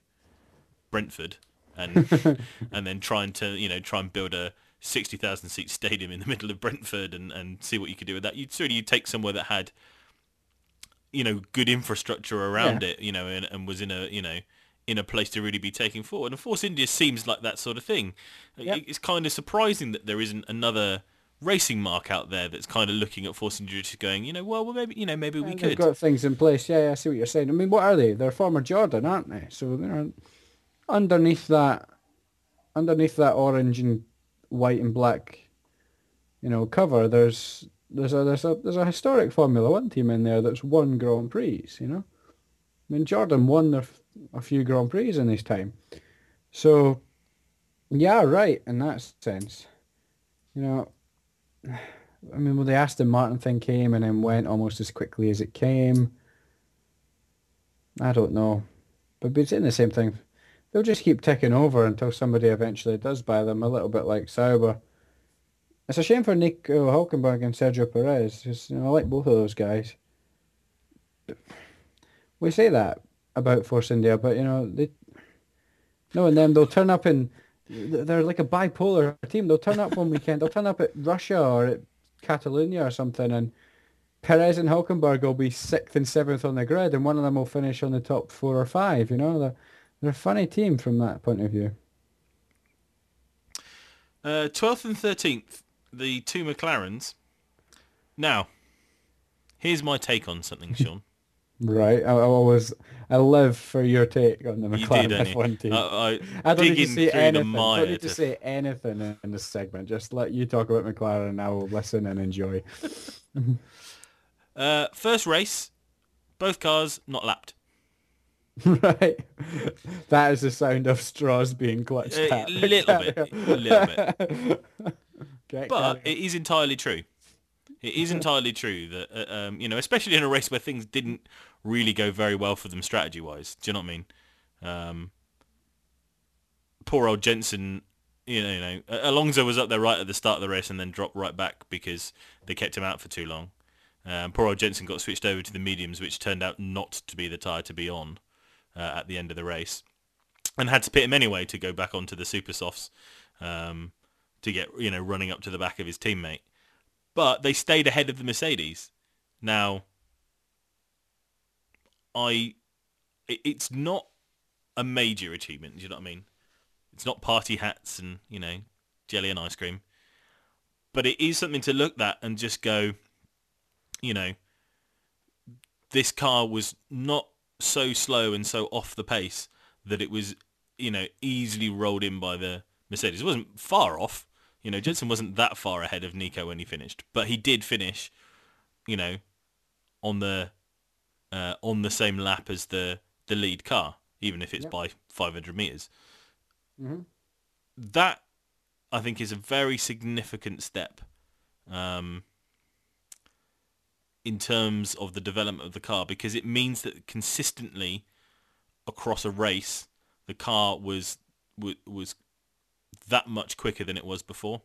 Brentford and (laughs) and then trying to you know try and build a sixty thousand seat stadium in the (laughs) middle of Brentford and, and see what you could do with that. You'd certainly you'd take somewhere that had you know good infrastructure around Yeah. it, you know, and, and was in a you know in a place to really be taking forward. And Force India seems like that sort of thing. Yep. It's kind of surprising that there isn't another racing marque out there that's kind of looking at Force India just going, you know, well, well maybe you know maybe we And they've could. got things in place. Yeah, yeah, I see what you're saying. I mean, what are they? They're former Jordan, aren't they? So they're underneath that, underneath that orange and white and black, you know, cover. There's there's a there's a there's a historic Formula One team in there that's won Grand Prix. You know, I mean, Jordan won a few Grand Prix in his time. So, yeah, right. In that sense, you know. (sighs) I mean, well, the Aston Martin thing came and then went almost as quickly as it came. I don't know. But it's in the same thing. They'll just keep ticking over until somebody eventually does buy them, a little bit like Sauber. It's a shame for Nico uh, Hulkenberg and Sergio Perez, 'cause, you know, I like both of those guys. We say that about Force India, but, you know, they, knowing them, they'll turn up in, they're like a bipolar team. They'll turn up one weekend, they'll turn up at Russia or at Catalonia or something, and Perez and Hulkenberg will be sixth and seventh on the grid, and one of them will finish on the top four or five. You know, they're, they're a funny team from that point of view. Uh, 12th and 13th, the two McLarens. Now, here's my take on something, (laughs) Sean. Right. I, I always, I live for your take on the McLaren did. F1 team. I, I, I don't need to say anything. the don't need to say anything in, in this segment. Just let you talk about McLaren, and I will listen and enjoy. (laughs) Uh, first race, both cars not lapped. (laughs) right. That is the sound of straws being clutched A at. little bit, a little bit. (laughs) Okay, But it is entirely true. It is entirely true that, uh, um, you know, especially in a race where things didn't really go very well for them strategy-wise. Do you know what I mean? Um, poor old Jensen, you know, you know, Alonso was up there right at the start of the race and then dropped right back because they kept him out for too long. Um, poor old Jensen got switched over to the mediums, which turned out not to be the tyre to be on uh, at the end of the race, and had to pit him anyway to go back onto the super softs um, to get you know running up to the back of his teammate. But they stayed ahead of the Mercedes. Now, I, it's not a major achievement. Do you know what I mean? It's not party hats and you know jelly and ice cream, but it is something to look at and just go, you know, this car was not so slow and so off the pace that it was, you know, easily rolled in by the Mercedes. It wasn't far off. You know, Jensen wasn't that far ahead of Nico when he finished, but he did finish, you know, on the uh, on the same lap as the the lead car, even if it's Yep. by 500 meters. Mhm. That I think is a very significant step um, in terms of the development of the car because it means that consistently across a race, the car was was, was that much quicker than it was before.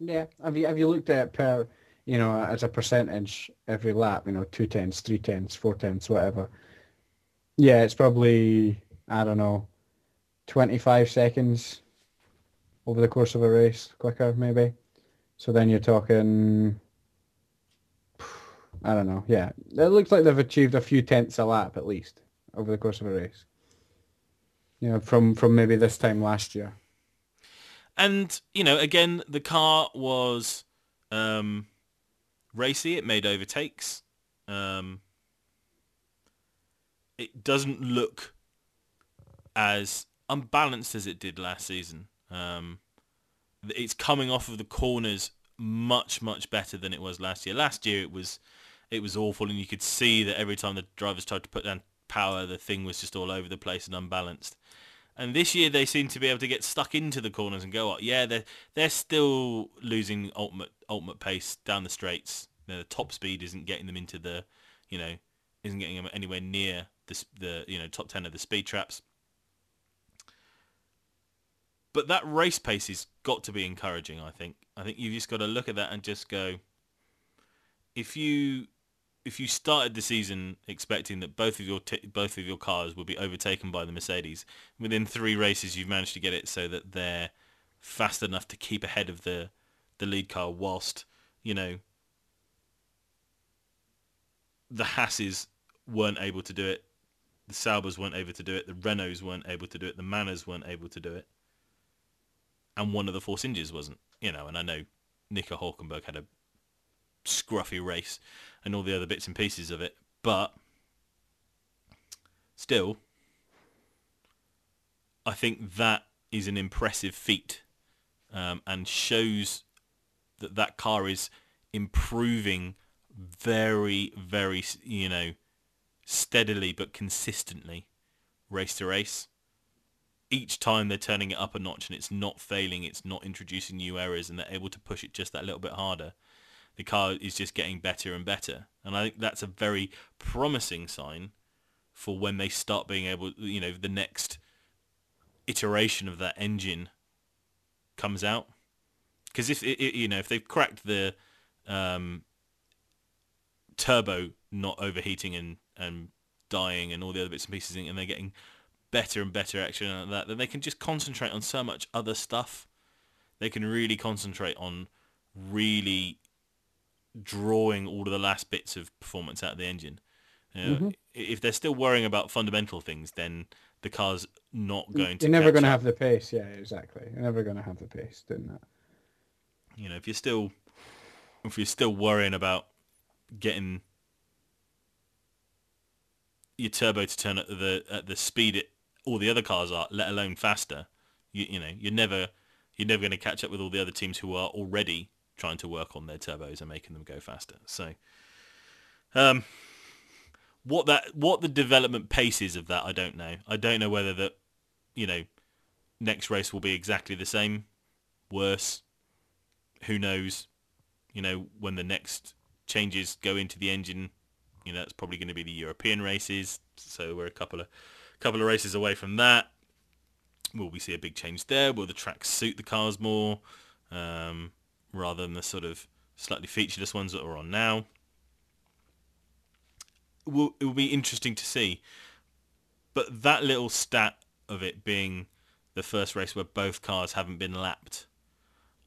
Yeah. Have you have you looked at per, you know, as a percentage every lap? You know, two tenths, three tenths, four tenths, whatever. Yeah, it's probably I don't know, twenty five seconds over the course of a race, quicker maybe. So then you're talking I don't know. Yeah, it looks like they've achieved a few tenths a lap at least over the course of a race. You know, from from maybe this time last year. And you know, again, the car was um, racy. It made overtakes. Um, it doesn't look as unbalanced as it did last season. Um, it's coming off of the corners much much better than it was last year. Last year it was it was awful, and you could see that every time the drivers tried to put down power, the thing was just all over the place and unbalanced. And this year they seem to be able to get stuck into the corners and go up. Yeah, they're they're still losing ultimate ultimate pace down the straights. The top speed isn't getting them into the, you know, isn't getting them anywhere near the the you know top ten of the speed traps. But that race pace has got to be encouraging. I think. I think you've just got to look at that and just go. If you if you started the season expecting that both of your t- both of your cars would be overtaken by the Mercedes, within three races you've managed to get it so that they're fast enough to keep ahead of the the lead car, whilst you know the Hasses weren't able to do it, the Saubers weren't able to do it, the Renaults weren't able to do it, the Manors weren't able to do it, and one of the Force Indias wasn't. You know, and I know Nico Hulkenberg had a scruffy race and all the other bits and pieces of it, but still, I think that is an impressive feat um, and shows that that car is improving very, very, you know, steadily but consistently, race to race. Each time they're turning it up a notch and it's not failing, it's not introducing new errors, and they're able to push it just that little bit harder the car is just getting better and better. And I think that's a very promising sign for when they start being able, you know, the next iteration of that engine comes out. Because if it, it- you know if they've cracked the um, turbo not overheating and and dying and all the other bits and pieces, and they're getting better and better action like that, then they can just concentrate on so much other stuff. They can really concentrate on really drawing all of the last bits of performance out of the engine. You know, mm-hmm. i- If they're still worrying about fundamental things, then the car's not going to. You're never going to have the pace. Yeah, exactly. You're never going to have the pace doing that. You know, if you're still, if you're still worrying about getting your turbo to turn at the at the speed it all the other cars are, let alone faster, you you know, you're never you're never going to catch up with all the other teams who are already trying to work on their turbos and making them go faster. So, um, what that what the development pace is of that, I don't know. I don't know whether that, you know, next race will be exactly the same, worse. Who knows? You know, when the next changes go into the engine, you know, that's probably going to be the European races. So we're a couple of couple of races away from that. Will we see a big change there? Will the tracks suit the cars more, um, rather than the sort of slightly featureless ones that are on now? Will it will be interesting to see. But that little stat of it being the first race where both cars haven't been lapped,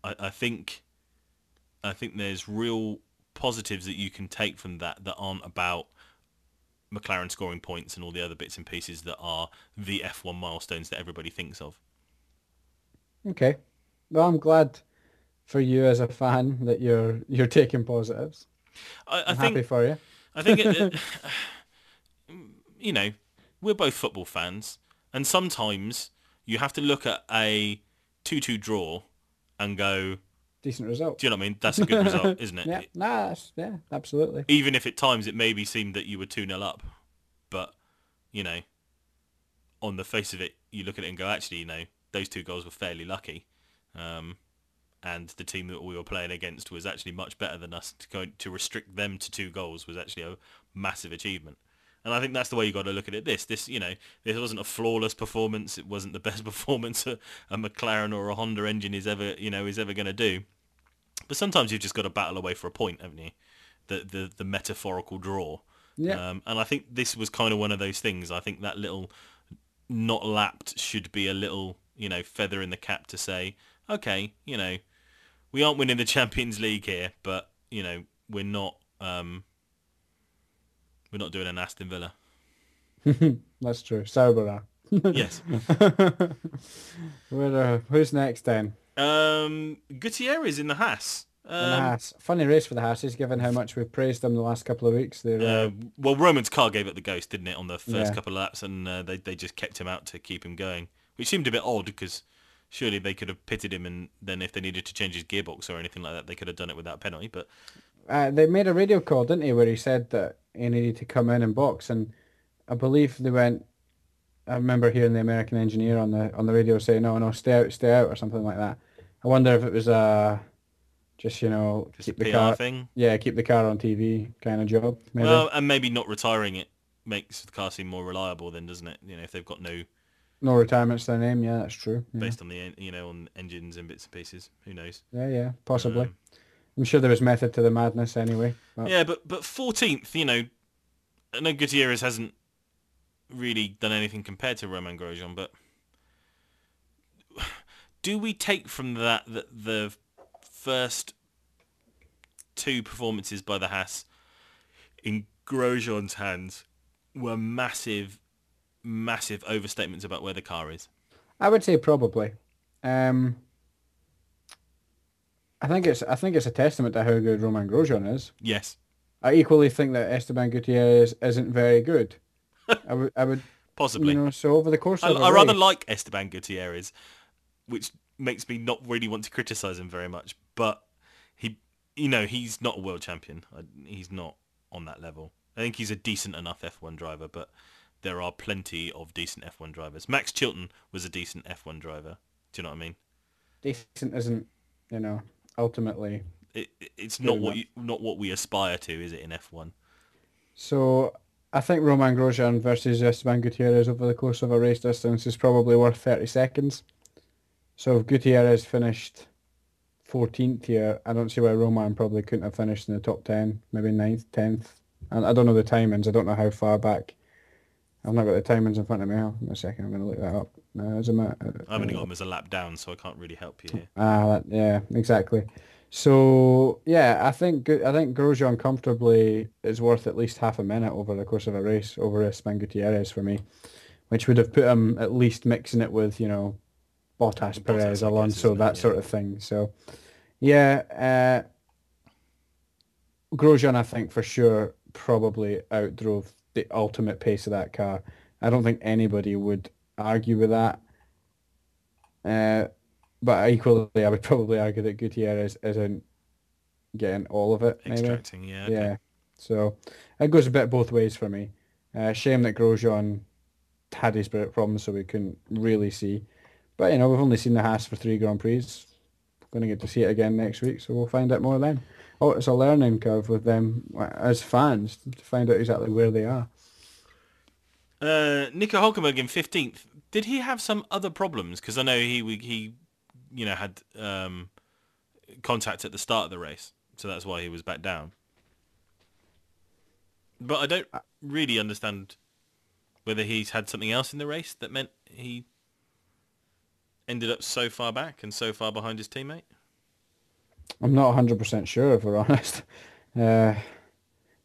I, I think, I think there's real positives that you can take from that that aren't about McLaren scoring points and all the other bits and pieces that are the F1 milestones that everybody thinks of. Okay. Well, I'm glad for you as a fan that you're you're taking positives. I, I I'm think happy for you. I think it, (laughs) it- (sighs) you know we're both football fans, and sometimes you have to look at a two-two draw and go, Decent result. "Do you know what I mean? That's a good result, (laughs) isn't it?" Yeah. Nah, that's, yeah, absolutely. Even if at times it maybe seemed that you were two 0 up, but you know, on the face of it, you look at it and go, "Actually, you know, those two goals were fairly lucky." Um, and the team that we were playing against was actually much better than us. To go to restrict them to two goals was actually a massive achievement. And I think that's the way you got to look at it. This, this, you know, this wasn't a flawless performance. It wasn't the best (laughs) performance a, a McLaren or a Honda engine is ever, you know, is ever going to do. But sometimes you've just got to battle away for a point, haven't you? The the, the metaphorical draw. Yeah. Um, and I think this was kind of one of those things. I think that little not lapped should be a little, you know, feather in the cap to say, okay, you know, we aren't winning the (laughs) Champions League here, but you know, we're not, um, We're not doing an Aston Villa. (laughs) That's true. Sauber. (laughs) yes. Uh, who's next then? Um, Gutierrez in the Haas. In the Um, Haas. Funny race for the Hasses, given how much we've praised them the last couple of weeks. They're, uh, uh, well, Romain's car gave it the ghost, didn't it, on the first Yeah. couple of laps, and uh, they they just kept him out to keep him going, which seemed a bit odd because surely they could have pitted him, and then if they needed to change his gearbox or anything like that, they could have done it without penalty. But uh, they made a radio call, didn't he, where he said that he needed to come in and box, and I believe they went. I remember hearing the American engineer on the on the radio say, "No, no, stay out, stay out," or something like that. I wonder if it was uh, just you know just a keep the PR car, thing. yeah, keep the car on TV kind of job. Maybe. Well, and maybe not retiring it makes the car seem more reliable, then, doesn't it? You know, if they've got no no retirements their name. Yeah, that's true. Yeah, based on the en- you know on engines and bits and pieces, who knows? yeah, yeah possibly. Um, I'm sure there was method to the madness anyway. But Yeah, but but fourteenth, you know, I know Gutierrez hasn't really done anything compared to Romain Grosjean, but (sighs) do we take from that that the first two performances by the Haas in Grosjean's hands were massive, massive overstatements about where the car is? I would say probably. Um, I think it's I think it's a testament to how good Romain Grosjean is. Yes, I equally think that Esteban Gutierrez isn't very good. I would I would (laughs) possibly. you know so over the course I, I rather like Esteban Gutierrez, which makes me not really want to criticize him very much. But he, you know, he's not a world champion. He's not on that level. I think he's a decent enough F1 driver, but there are plenty of decent F1 drivers. Max Chilton was a decent F1 driver. Do you know what I mean? decent isn't you know ultimately. It, it- it's not what you, not what we aspire to, is it? In F1, So I think Romain Grosjean versus Esteban Gutierrez over the course of a race distance is probably worth 30 seconds. So if Gutierrez finished 14th here, I don't see why Romain probably couldn't have finished in the top 10, maybe 9th, 10th. And I don't know the timings. I don't know how far back. I've not got the timings in front of me. Hold on a second. I'm going to look that up. No, as a ma- I've only got him as a lap down, so I can't really help you here. Ah, that, yeah, exactly. So yeah, I think I think Grosjean comfortably is worth at least half a minute over the course of a race over Esteban Gutierrez for me, which would have put him at least mixing it with you know Bottas, Bottas, Perez, Alonso, that Yeah. sort of thing. So yeah, uh, Grosjean I think for sure probably outdrove the ultimate pace of that car. I don't think anybody would argue with that. Uh, but equally, I would (laughs) probably argue that Gutierrez isn't getting all of it. Maybe. Extracting, yeah. okay. Yeah. So it goes a bit both ways for me. Uh, shame that Grosjean had his problems, so we couldn't really see. But you know, we've only seen the Haas for three Grand Prix. We're going to get to see it again next week, so we'll find out more then. Oh, it's a learning curve with them uh, as fans to find out exactly where they are. Uh, Nico Hulkenberg in fifteenth. Did he have some other problems? Because I know he he, you know, had um, contact at the start of the race, so that's why he was back down. But I don't really understand whether he's had something else in the race that meant he ended up so far back and so far behind his teammate. I'm not 100% sure, if we're (laughs) honest. Uh,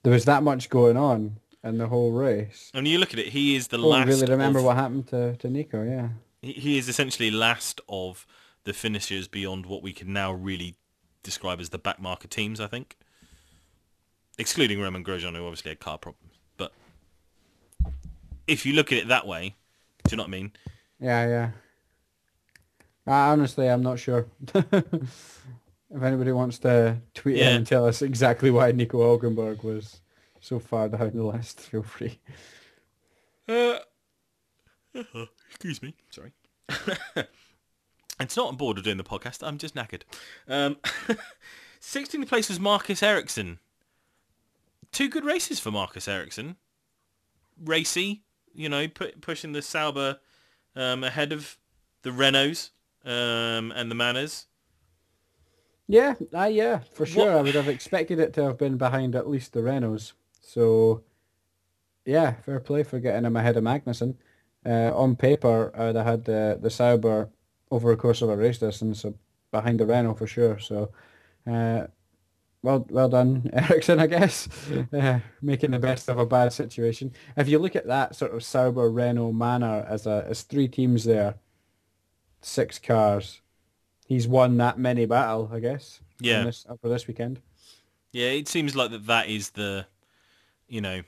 there was that much going on in the whole race. And you look at it, he is the I last. really remember of- what happened to, to Nico, yeah. he- he is essentially last of the finishers beyond what we can now really describe as the backmarker teams, I think. Excluding Romain Grosjean, who obviously had car problems. But if you look at it that way, do you know what I mean? Yeah, yeah. Honestly, I'm not sure. (laughs) if anybody wants to tweet in and tell us exactly why Nico Hulkenberg was so far down the list, (laughs) feel free. Uh, excuse me, sorry. (laughs) it's not on board of doing the podcast. I'm just knackered. Um, (laughs) 16th place was Marcus Ericsson. Two good races for Marcus Ericsson. Racy, you know, pu- pushing the Sauber um, ahead of the Renaults um, and the Manors. Yeah, uh, yeah, for sure. What- I would have expected it to have been behind at least the Renaults. So, yeah, fair play for getting him ahead of Magnussen. Uh, on paper, I would have had the, the Sauber over the course of a race distance so behind the Renault for sure. So, uh, well, well done, (laughs) Ericsson, I guess, (laughs) uh, making the best of a bad situation. If you look at that sort of Sauber, Renault, Manor as a as three teams there, six cars, he's won that many battle, I guess. Yeah. this, for this weekend. Yeah, it seems like that. That is the, you know,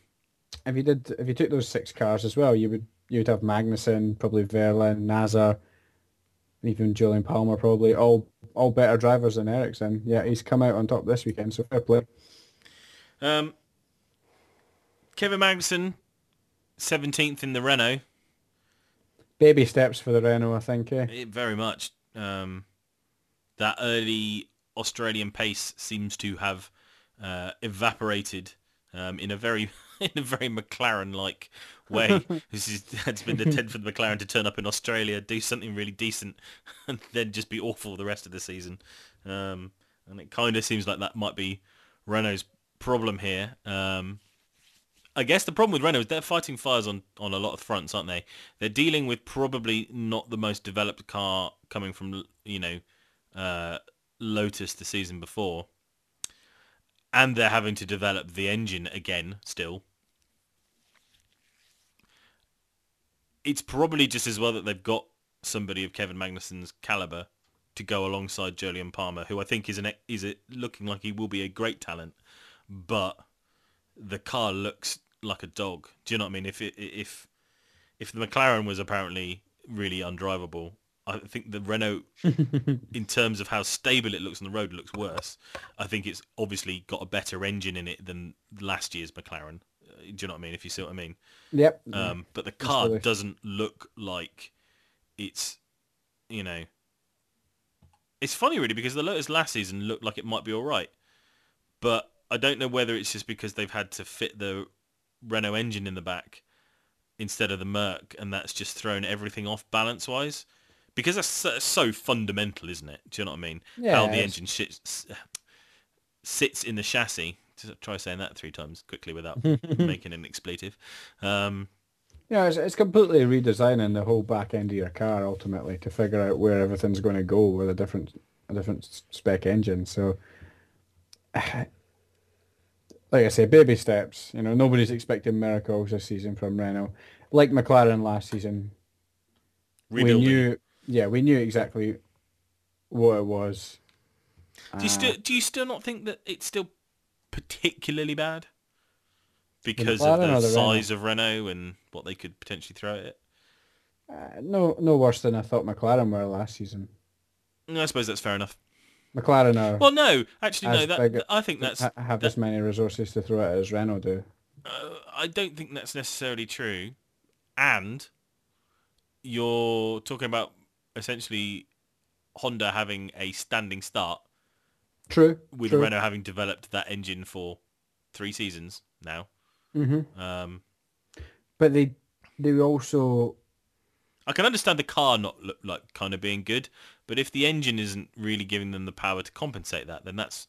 If you did, if you took those six cars as well, you would you would have Magnussen, probably Wehrlein, Nasr, even Jolyon Palmer, probably all all better drivers than Ericsson. Yeah, he's come out on top this weekend, so fair play. um, Kevin Magnussen, seventeenth in the Renault. Baby steps for the Renault, I think. Eh? It very much. Um, that early Australian pace seems to have uh, evaporated um, in a very (laughs) in a very McLaren-like way. (laughs) this is it's been the attempt for the McLaren to turn up in Australia, do something really decent, (laughs) and then just be awful the rest of the season. Um, and it kind of seems like that might be Renault's problem here. Um, I guess the problem with Renault is they're fighting fires on, on a lot of fronts, aren't they? They're dealing with probably not the most developed car coming from, you know, uh, Lotus the season before. And they're having to develop the engine again still. It's probably just as well that they've got somebody of Kevin Magnussen's caliber to go alongside Jolyon Palmer, who I think is an is a, looking like he will be a great talent, but the car looks like a dog. Do you know what I mean? If it, if if the McLaren was apparently really undrivable, I think the Renault, (laughs) in terms of how stable it looks on the road, looks worse. I think it's obviously got a better engine in it than last year's McLaren. Uh, Do you know what I mean? If you see what I mean. Yep. Um, but the car doesn't look like it's, you know, it's funny really because the Lotus last season looked like it might be all right, but I don't know whether it's just because they've had to fit the Renault engine in the back instead of the Merc, and that's just thrown everything off balance wise. Because that's so, so fundamental, isn't it? Do you know what I mean? Yeah, How the engine sits, sits in the chassis. Try saying that three times quickly without (laughs) making an expletive. Um, Yeah, it's, it's completely redesigning the whole back end of your car ultimately to figure out where everything's going to go with a different a different spec engine. So, (sighs) like I say, baby steps. You know, nobody's expecting miracles this season from Renault. Like McLaren last season, rebuilding. we knew. Yeah, we knew exactly what it was. Do you still do you still not think that it's still particularly bad because of the or the size of Renault and what they could potentially throw at it? Uh, no, no worse than I thought McLaren were last season. Mm, I suppose that's fair enough. McLaren are Well, no, actually, no. That, big- I think that's. ha- have that- as many resources to throw at it as Renault do. uh, I don't think that's necessarily true, and you're talking about essentially Honda having a standing start True. with true. Renault having developed that engine for three seasons now. hmm Um, But they they also I can understand the car not look like kind of being good, but if the engine isn't really giving them the power to compensate that, then that's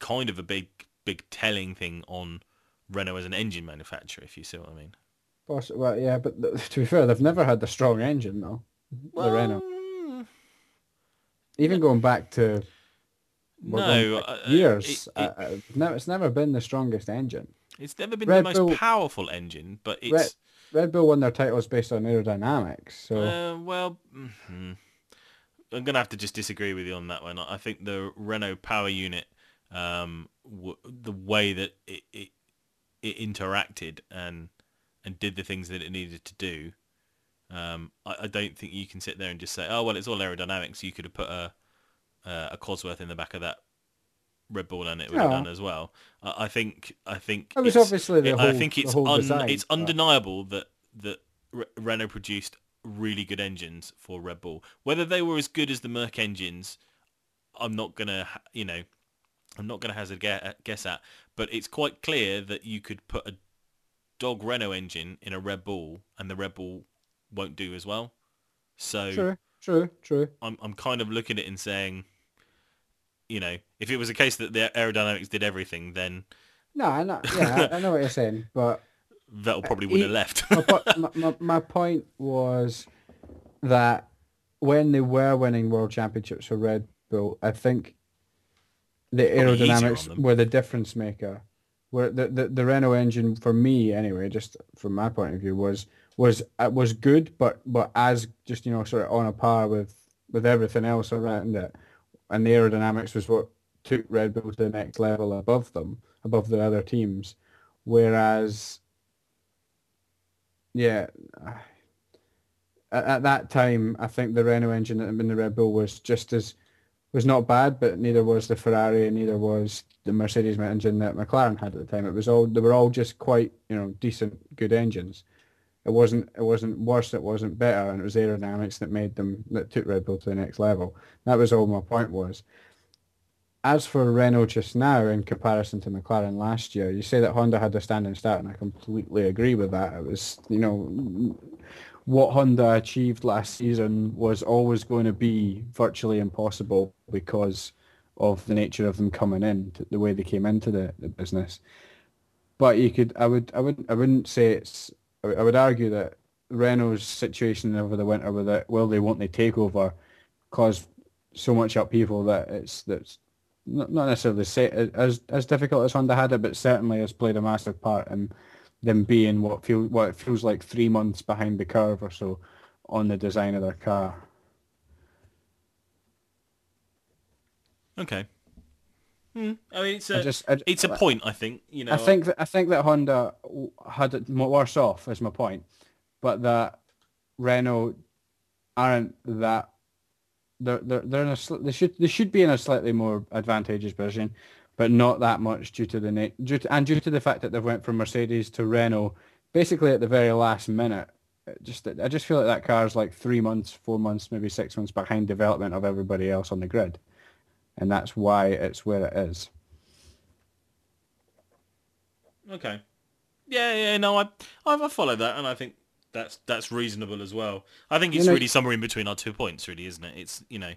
kind of a big, big telling thing on Renault as an engine manufacturer, if you see what I mean. well yeah, but (laughs) to be fair, they've never had the strong engine though. The Renault. mm, Even going back to no, back uh, years, it- uh, it- uh, it's never, it's never been the strongest engine. it's never been Red the most Bull- powerful engine, but it's Red, Red Bull won their titles based on aerodynamics, so Uh, well, mhm. I'm gonna have to just disagree with you on that one. I think the Renault power unit, um, w- the way that it, it it interacted and and did the things that it needed to do, um, I, I don't think you can sit there and just say, oh well, it's all aerodynamics. You could have put a a, a Cosworth in the back of that Red Bull and it would have done as well. I, I think I think It was it's- obviously the I whole- think the it's un, design, it's but- undeniable that that Re- Renault produced really good engines for Red Bull. Whether they were as good as the Merc engines, I'm not gonna you know I'm not gonna hazard a guess at. But it's quite clear that you could put a dog Renault engine in a Red Bull and the Red Bull won't do as well. So true, true, true. I'm I'm kind of looking at it and saying, you know, if it was a case that the aerodynamics did everything, then No, I know, yeah, I, know what you're saying, (laughs) but Vettel uh, probably would have left. (laughs) my, my, my, point was that when they were winning world championships for Red Bull, I think the Probably easier on aerodynamics were the difference maker. Where the, the the Renault engine for me anyway, just from my point of view, was was uh, was good, but but as just you know sort of on a par with with everything else around it, and the aerodynamics was what took Red Bull to the next level above them, above the other teams. Whereas, yeah, at, at that time, I think the Renault engine in the Red Bull was just as was not bad, but neither was the Ferrari and neither was the Mercedes engine that McLaren had at the time. It was all they were all just quite you know decent, good engines. It wasn't it wasn't worse, it wasn't better, and it was aerodynamics that made them that took Red Bull to the next level. That was all my point was. As for Renault just now in comparison to McLaren last year, you say that Honda had a standing start, and I completely agree with that. It was you know what Honda achieved last season was always going to be virtually impossible because of the nature of them coming in, the way they came into the, the business. But you could, I would, I would, I wouldn't say it's. I would- argue that Renault's situation over the winter with it, will they, won't they take over, caused so much upheaval that it's that's not necessarily as as difficult as Honda had it, but certainly has played a massive part in them being what feel what it feels like three months behind the curve or so on the design of their car. Okay. Hmm. I mean, it's I a just, I, it's a point. I think you know. I think that I think that Honda had it worse off, is my point, but that Renault aren't that. They're they're, they're in a they should they should be in a slightly more advantageous position, but not that much due to the na- due to, and due to the fact that they went from Mercedes to Renault basically at the very last minute. Just I just feel like that car is like three months, four months, maybe six months behind development of everybody else on the grid, and that's why it's where it is. Okay. Yeah, yeah, no, I, I, I follow that, and I think that's that's reasonable as well. I think it's know- really somewhere in between our two points, really, isn't it? It's you know,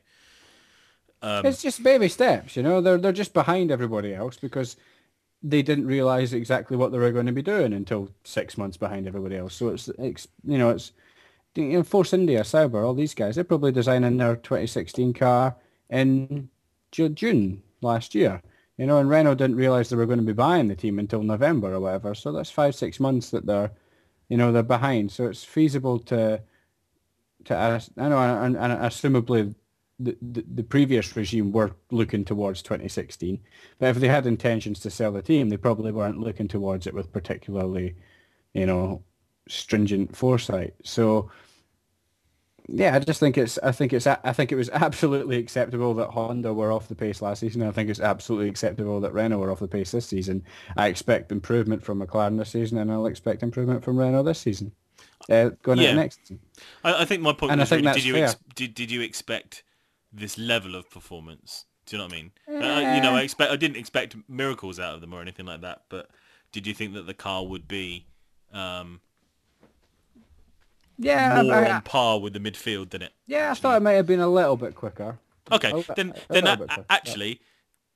um, It's just baby steps, you know. They're they're just behind everybody else because they didn't realize exactly what they were going to be doing until six months behind everybody else. So it's, it's you know it's you know, Force India, Sauber, all these guys. They're probably designing their 2016 car in June last year. You know, and Renault didn't realize they were going to be buying the team until November or whatever. So that's five six months that they're you know they're behind. So it's feasible to to ask, I know, and, and assumably the, the, the previous regime were looking towards 2016. But if they had intentions to sell the team, they probably weren't looking towards it with particularly, you know, stringent foresight. So, yeah, I just think it's, I think it's, I think it was (laughs) absolutely acceptable that Honda were off the pace last season. I think it's absolutely acceptable that Renault were off the pace this season. I expect improvement from McLaren this season, and I'll expect improvement from Renault this season. Uh, going Yeah. into next season. I, I think my point And I was think really, did you fair. ex- did did you expect this level of performance? Do you know what I mean? Uh, you know, I expect I didn't expect miracles out of them or anything like that, but did you think that the car would be um, Yeah, more I- I- on par with the midfield than it? Yeah, I thought it might have been a little bit quicker. Okay, then a then a- quicker, actually,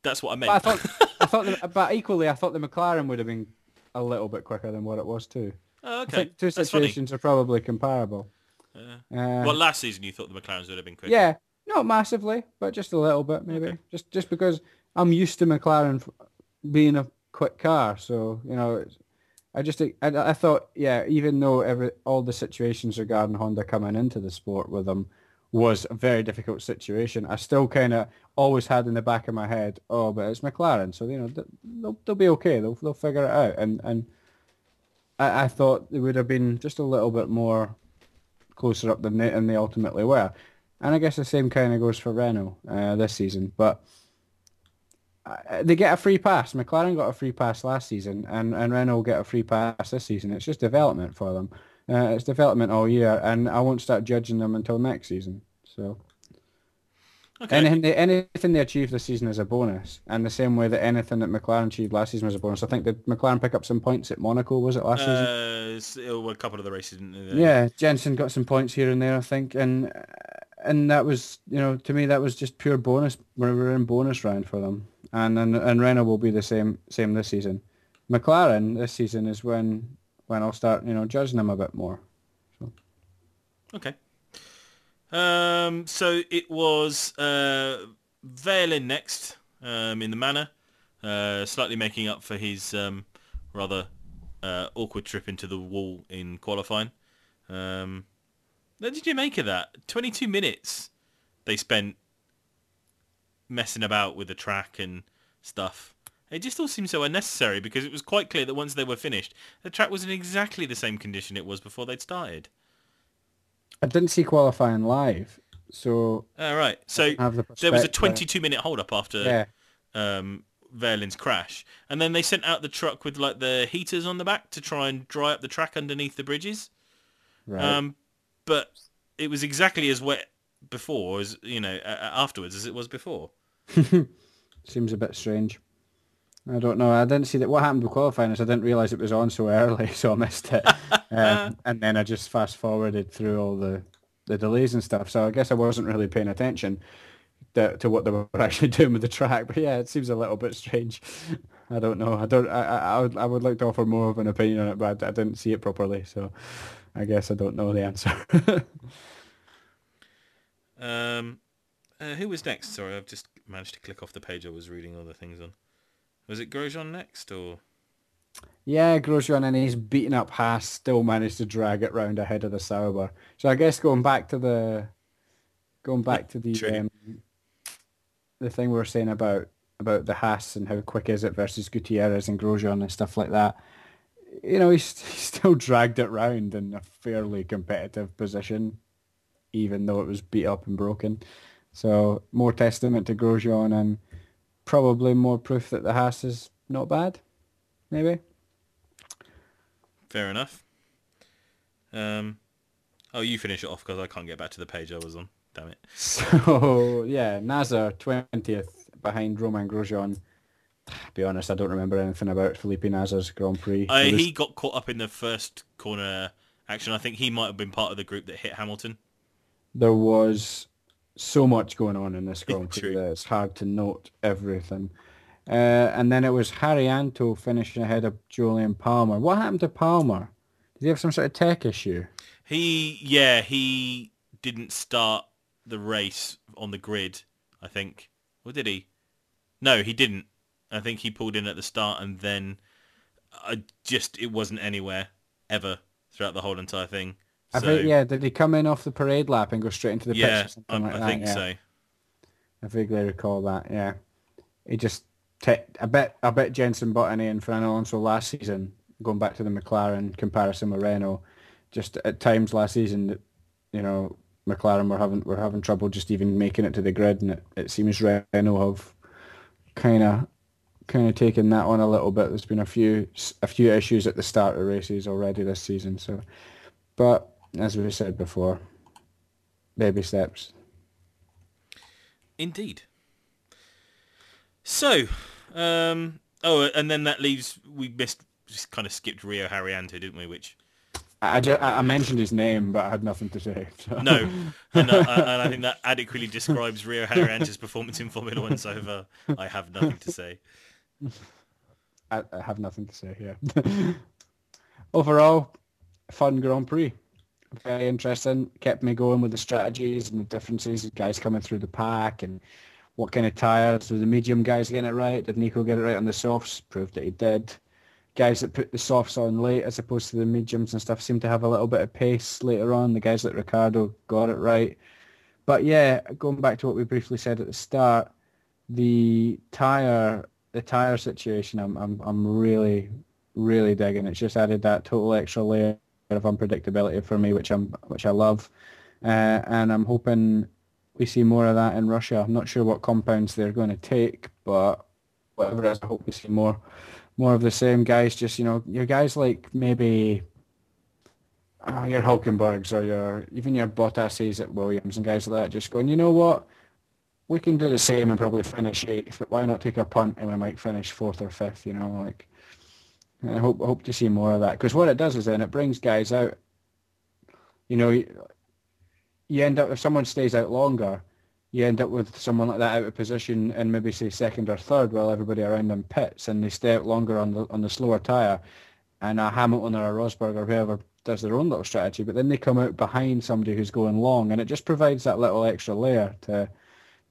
that's what I meant. But I thought, (laughs) I thought, the, but equally, I thought the McLaren would have been a little bit quicker than what it was too. oh, I okay, think two that's funny. situations are probably comparable. Uh, well, last season you thought the McLarens would have been quicker. yeah, not massively, but just a little bit maybe. Okay. Just just because I'm used to McLaren being a quick car, so you know, it's, I just I, I thought yeah, even though every all the situations regarding Honda coming into the sport with them was a very difficult situation, I still kind of always had in the back of my head, oh, but it's McLaren, so you know th- they'll they'll be okay, they'll they'll figure it out, and and I, I thought they would have been just a little bit more closer up than they, than they ultimately were. And I guess the same kind of goes for Renault uh, this season. But they get a free pass. McLaren got a free pass last season, and, and Renault get a free pass this season. It's just development for them. Uh, it's development all year, and I won't start judging them until next season. So Okay. anything they, anything they achieve this season is a bonus, and the same way that anything that McLaren achieved last season was a bonus. I think did McLaren pick up some points at Monaco? Was it last season? Uh, s- oh, well, a couple of the races? Yeah, Jenson got some points here and there, I think, and and that was, you know, to me that was just pure bonus. We were in bonus round for them, and and and Renault will be the same same this season. McLaren this season is when when I'll start, you know, judging them a bit more. Okay. Um, so it was uh, Wehrlein next. um, in the Manor, uh, slightly making up for his um, rather uh, awkward trip into the wall in qualifying. Um, what did you make of that? 22 minutes they spent messing about with the track and stuff. It just all seemed so unnecessary because it was quite clear that once they were finished, the track was in exactly the same condition it was before they'd started. I didn't see qualifying live, so All right, so the there was a 22 minute hold up after yeah, um, Wehrlein's crash, and then they sent out the truck with like the heaters on the back to try and dry up the track underneath the bridges. right. Um, but it was exactly as wet before as you know afterwards as it was before. (laughs) Seems a bit strange. I don't know. I didn't see that. What happened with qualifying is I didn't realise it was on so early, (laughs) so I missed it. (laughs) um, and then I just fast forwarded through all the, the delays and stuff. So I guess I wasn't really paying attention to, to what they were actually doing with the track. But yeah, it seems a little bit strange. I don't know. I don't. I, I, I would. I would like to offer more of an opinion on it, but I, I didn't see it properly. So I guess I don't know the answer. Um, uh, who was next? Sorry, I've just managed to click off the page I was reading all the things on. Was it Grosjean next or? Yeah, Grosjean and he's beaten up Haas, still managed to drag it round ahead of the Sauber. So I guess going back to the going back to the um, the thing we were saying about about the Haas and how quick is it versus Gutierrez and Grosjean and stuff like that. You know, he's, (laughs) he still dragged it round in a fairly competitive position, even though it was beat up and broken. So more testament to Grosjean and probably more proof that the Haas is not bad, maybe. Fair enough. Um, oh, you finish it off because I can't get back to the page I was on. Damn it. (laughs) So yeah, Nasr twentieth behind Romain Grosjean. Be honest, I don't remember anything about Felipe Nasr's Grand Prix. Uh, he got caught up in the first corner action. I think he might have been part of the group that hit Hamilton. There was so much going on in this Prix that it's hard to note everything. Uh, and then it was Haryanto finishing ahead of Jolyon Palmer. What happened to Palmer? Did he have some sort of tech issue? He, yeah, he didn't start the race on the grid, I think. Or did he? No, he didn't. I think he pulled in at the start and then I just, it wasn't anywhere ever throughout the whole entire thing. I So, think, yeah, did he come in off the parade lap and go straight into the yeah, pitch or something I, like I think yeah. so. I vaguely recall that. Yeah, he just te- a bit a bit Jenson Button and Fernando Alonso last season. Going back to the McLaren comparison with Renault, just at times last season, you know, McLaren were having were having trouble just even making it to the grid, and it, it seems Renault have kind of kind of taken that on a little bit. There's been a few a few issues at the start of races already this season. So, but as we said before, baby steps. Indeed. So, um, oh, and then that leaves, we missed, just kind of skipped Rio Haryanto, didn't we? Which, I, I I mentioned his name, but I had nothing to say. so. no, (laughs) and, uh, and I think that adequately describes Rio Haryanto's performance in Formula One so far. I have nothing to say. I, I have nothing to say. Yeah. (laughs) Overall, fun Grand Prix. Very interesting. Kept me going with the strategies and the differences. Guys coming through the pack and what kind of tyres. Were the medium guys getting it right? Did Nico get it right on the softs? Proved that he did. Guys that put the softs on late as opposed to the mediums and stuff seem to have a little bit of pace later on. The guys like Ricciardo got it right. But yeah, going back to what we briefly said at the start, the tyre the tyre situation I'm I'm I'm really really digging. It's just added that total extra layer of unpredictability for me, which I'm which I love, uh, and I'm hoping we see more of that in Russia. I'm not sure what compounds they're going to take, but whatever it is, I hope we see more more of the same guys. Just you know, your guys like maybe. Uh, your Hulkenbergs or your even your Bottases at Williams and guys like that just going, you know what, we can do the same and probably finish eighth, but why not take a punt and we might finish fourth or fifth, you know, like I hope hope to see more of that because what it does is then it brings guys out. You know, you, you end up if someone stays out longer, you end up with someone like that out of position and maybe say second or third while everybody around them pits and they stay out longer on the on the slower tire, and a Hamilton or a Rosberg or whoever does their own little strategy, but then they come out behind somebody who's going long, and it just provides that little extra layer to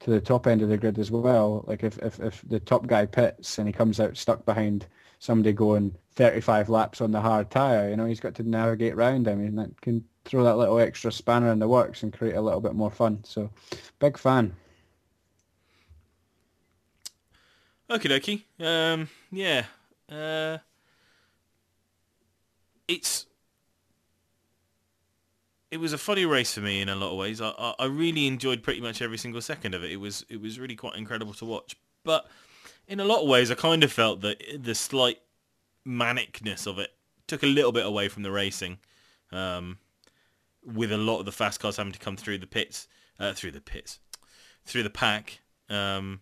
to the top end of the grid as well. Like if, if, if the top guy pits and he comes out stuck behind somebody going 35 laps on the hard tyre, you know, he's got to navigate round him and that can throw that little extra spanner in the works and create a little bit more fun. So big fan. Okie dokie. Um, yeah. Uh, it's it was a funny race for me in a lot of ways. I, I, I really enjoyed pretty much every single second of it. It was it was really quite incredible to watch. But in a lot of ways, I kind of felt that the slight manicness of it took a little bit away from the racing, um, with a lot of the fast cars having to come through the pits, uh, through the pits, through the pack. Um,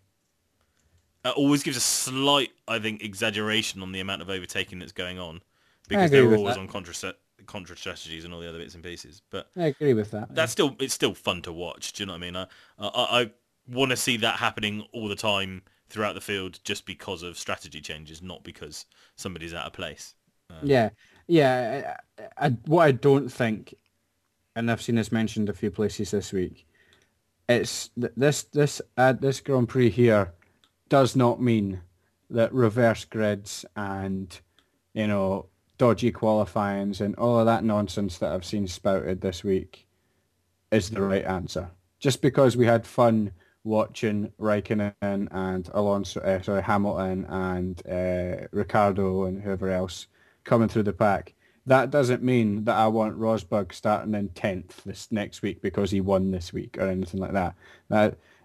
it always gives a slight, I think, exaggeration on the amount of overtaking that's going on because they're always that. on contra contra strategies and all the other bits and pieces. But I agree with that. that's still it's still fun to watch. Do you know what I mean? I I, I want to see that happening all the time throughout the field, just because of strategy changes, not because somebody's out of place. Yeah, yeah. I, I, what I don't think, and I've seen this mentioned a few places this week, it's th- this this uh, this Grand Prix here does not mean that reverse grids and you know dodgy qualifyings and all of that nonsense that I've seen spouted this week is the right answer. Just because we had fun watching Raikkonen and Alonso, uh, sorry, Hamilton and uh, Ricciardo and whoever else coming through the pack, that doesn't mean that I want Rosberg starting in tenth this next week because he won this week or anything like that.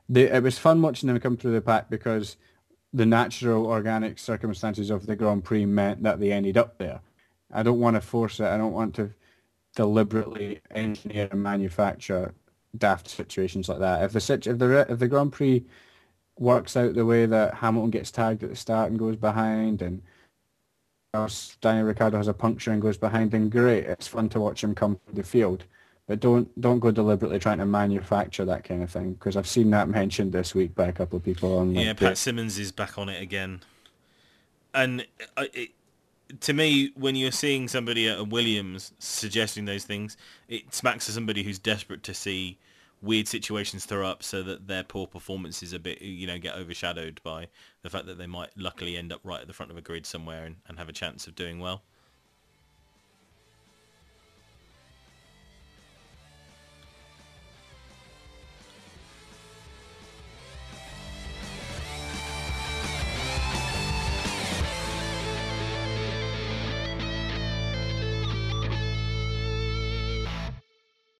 They, it was fun watching them come through the pack because the natural organic circumstances of the Grand Prix meant that they ended up there. I don't want to force it. I don't want to deliberately engineer and manufacture daft situations like that. If the situ- if the if the Grand Prix works out the way that Hamilton gets tagged at the start and goes behind, and else Daniel Ricciardo has a puncture and goes behind, then great. It's fun to watch him come through the field. But don't don't go deliberately trying to manufacture that kind of thing because I've seen that (laughs) mentioned this week by a couple of people on Yeah, like, Pat Symonds is back on it again, and I, it, to me, when you're seeing somebody at Williams suggesting those things, it smacks of somebody who's desperate to see weird situations throw up so that their poor performances a bit, you know, get overshadowed by the fact that they might luckily end up right at the front of a grid somewhere and, and have a chance of doing well.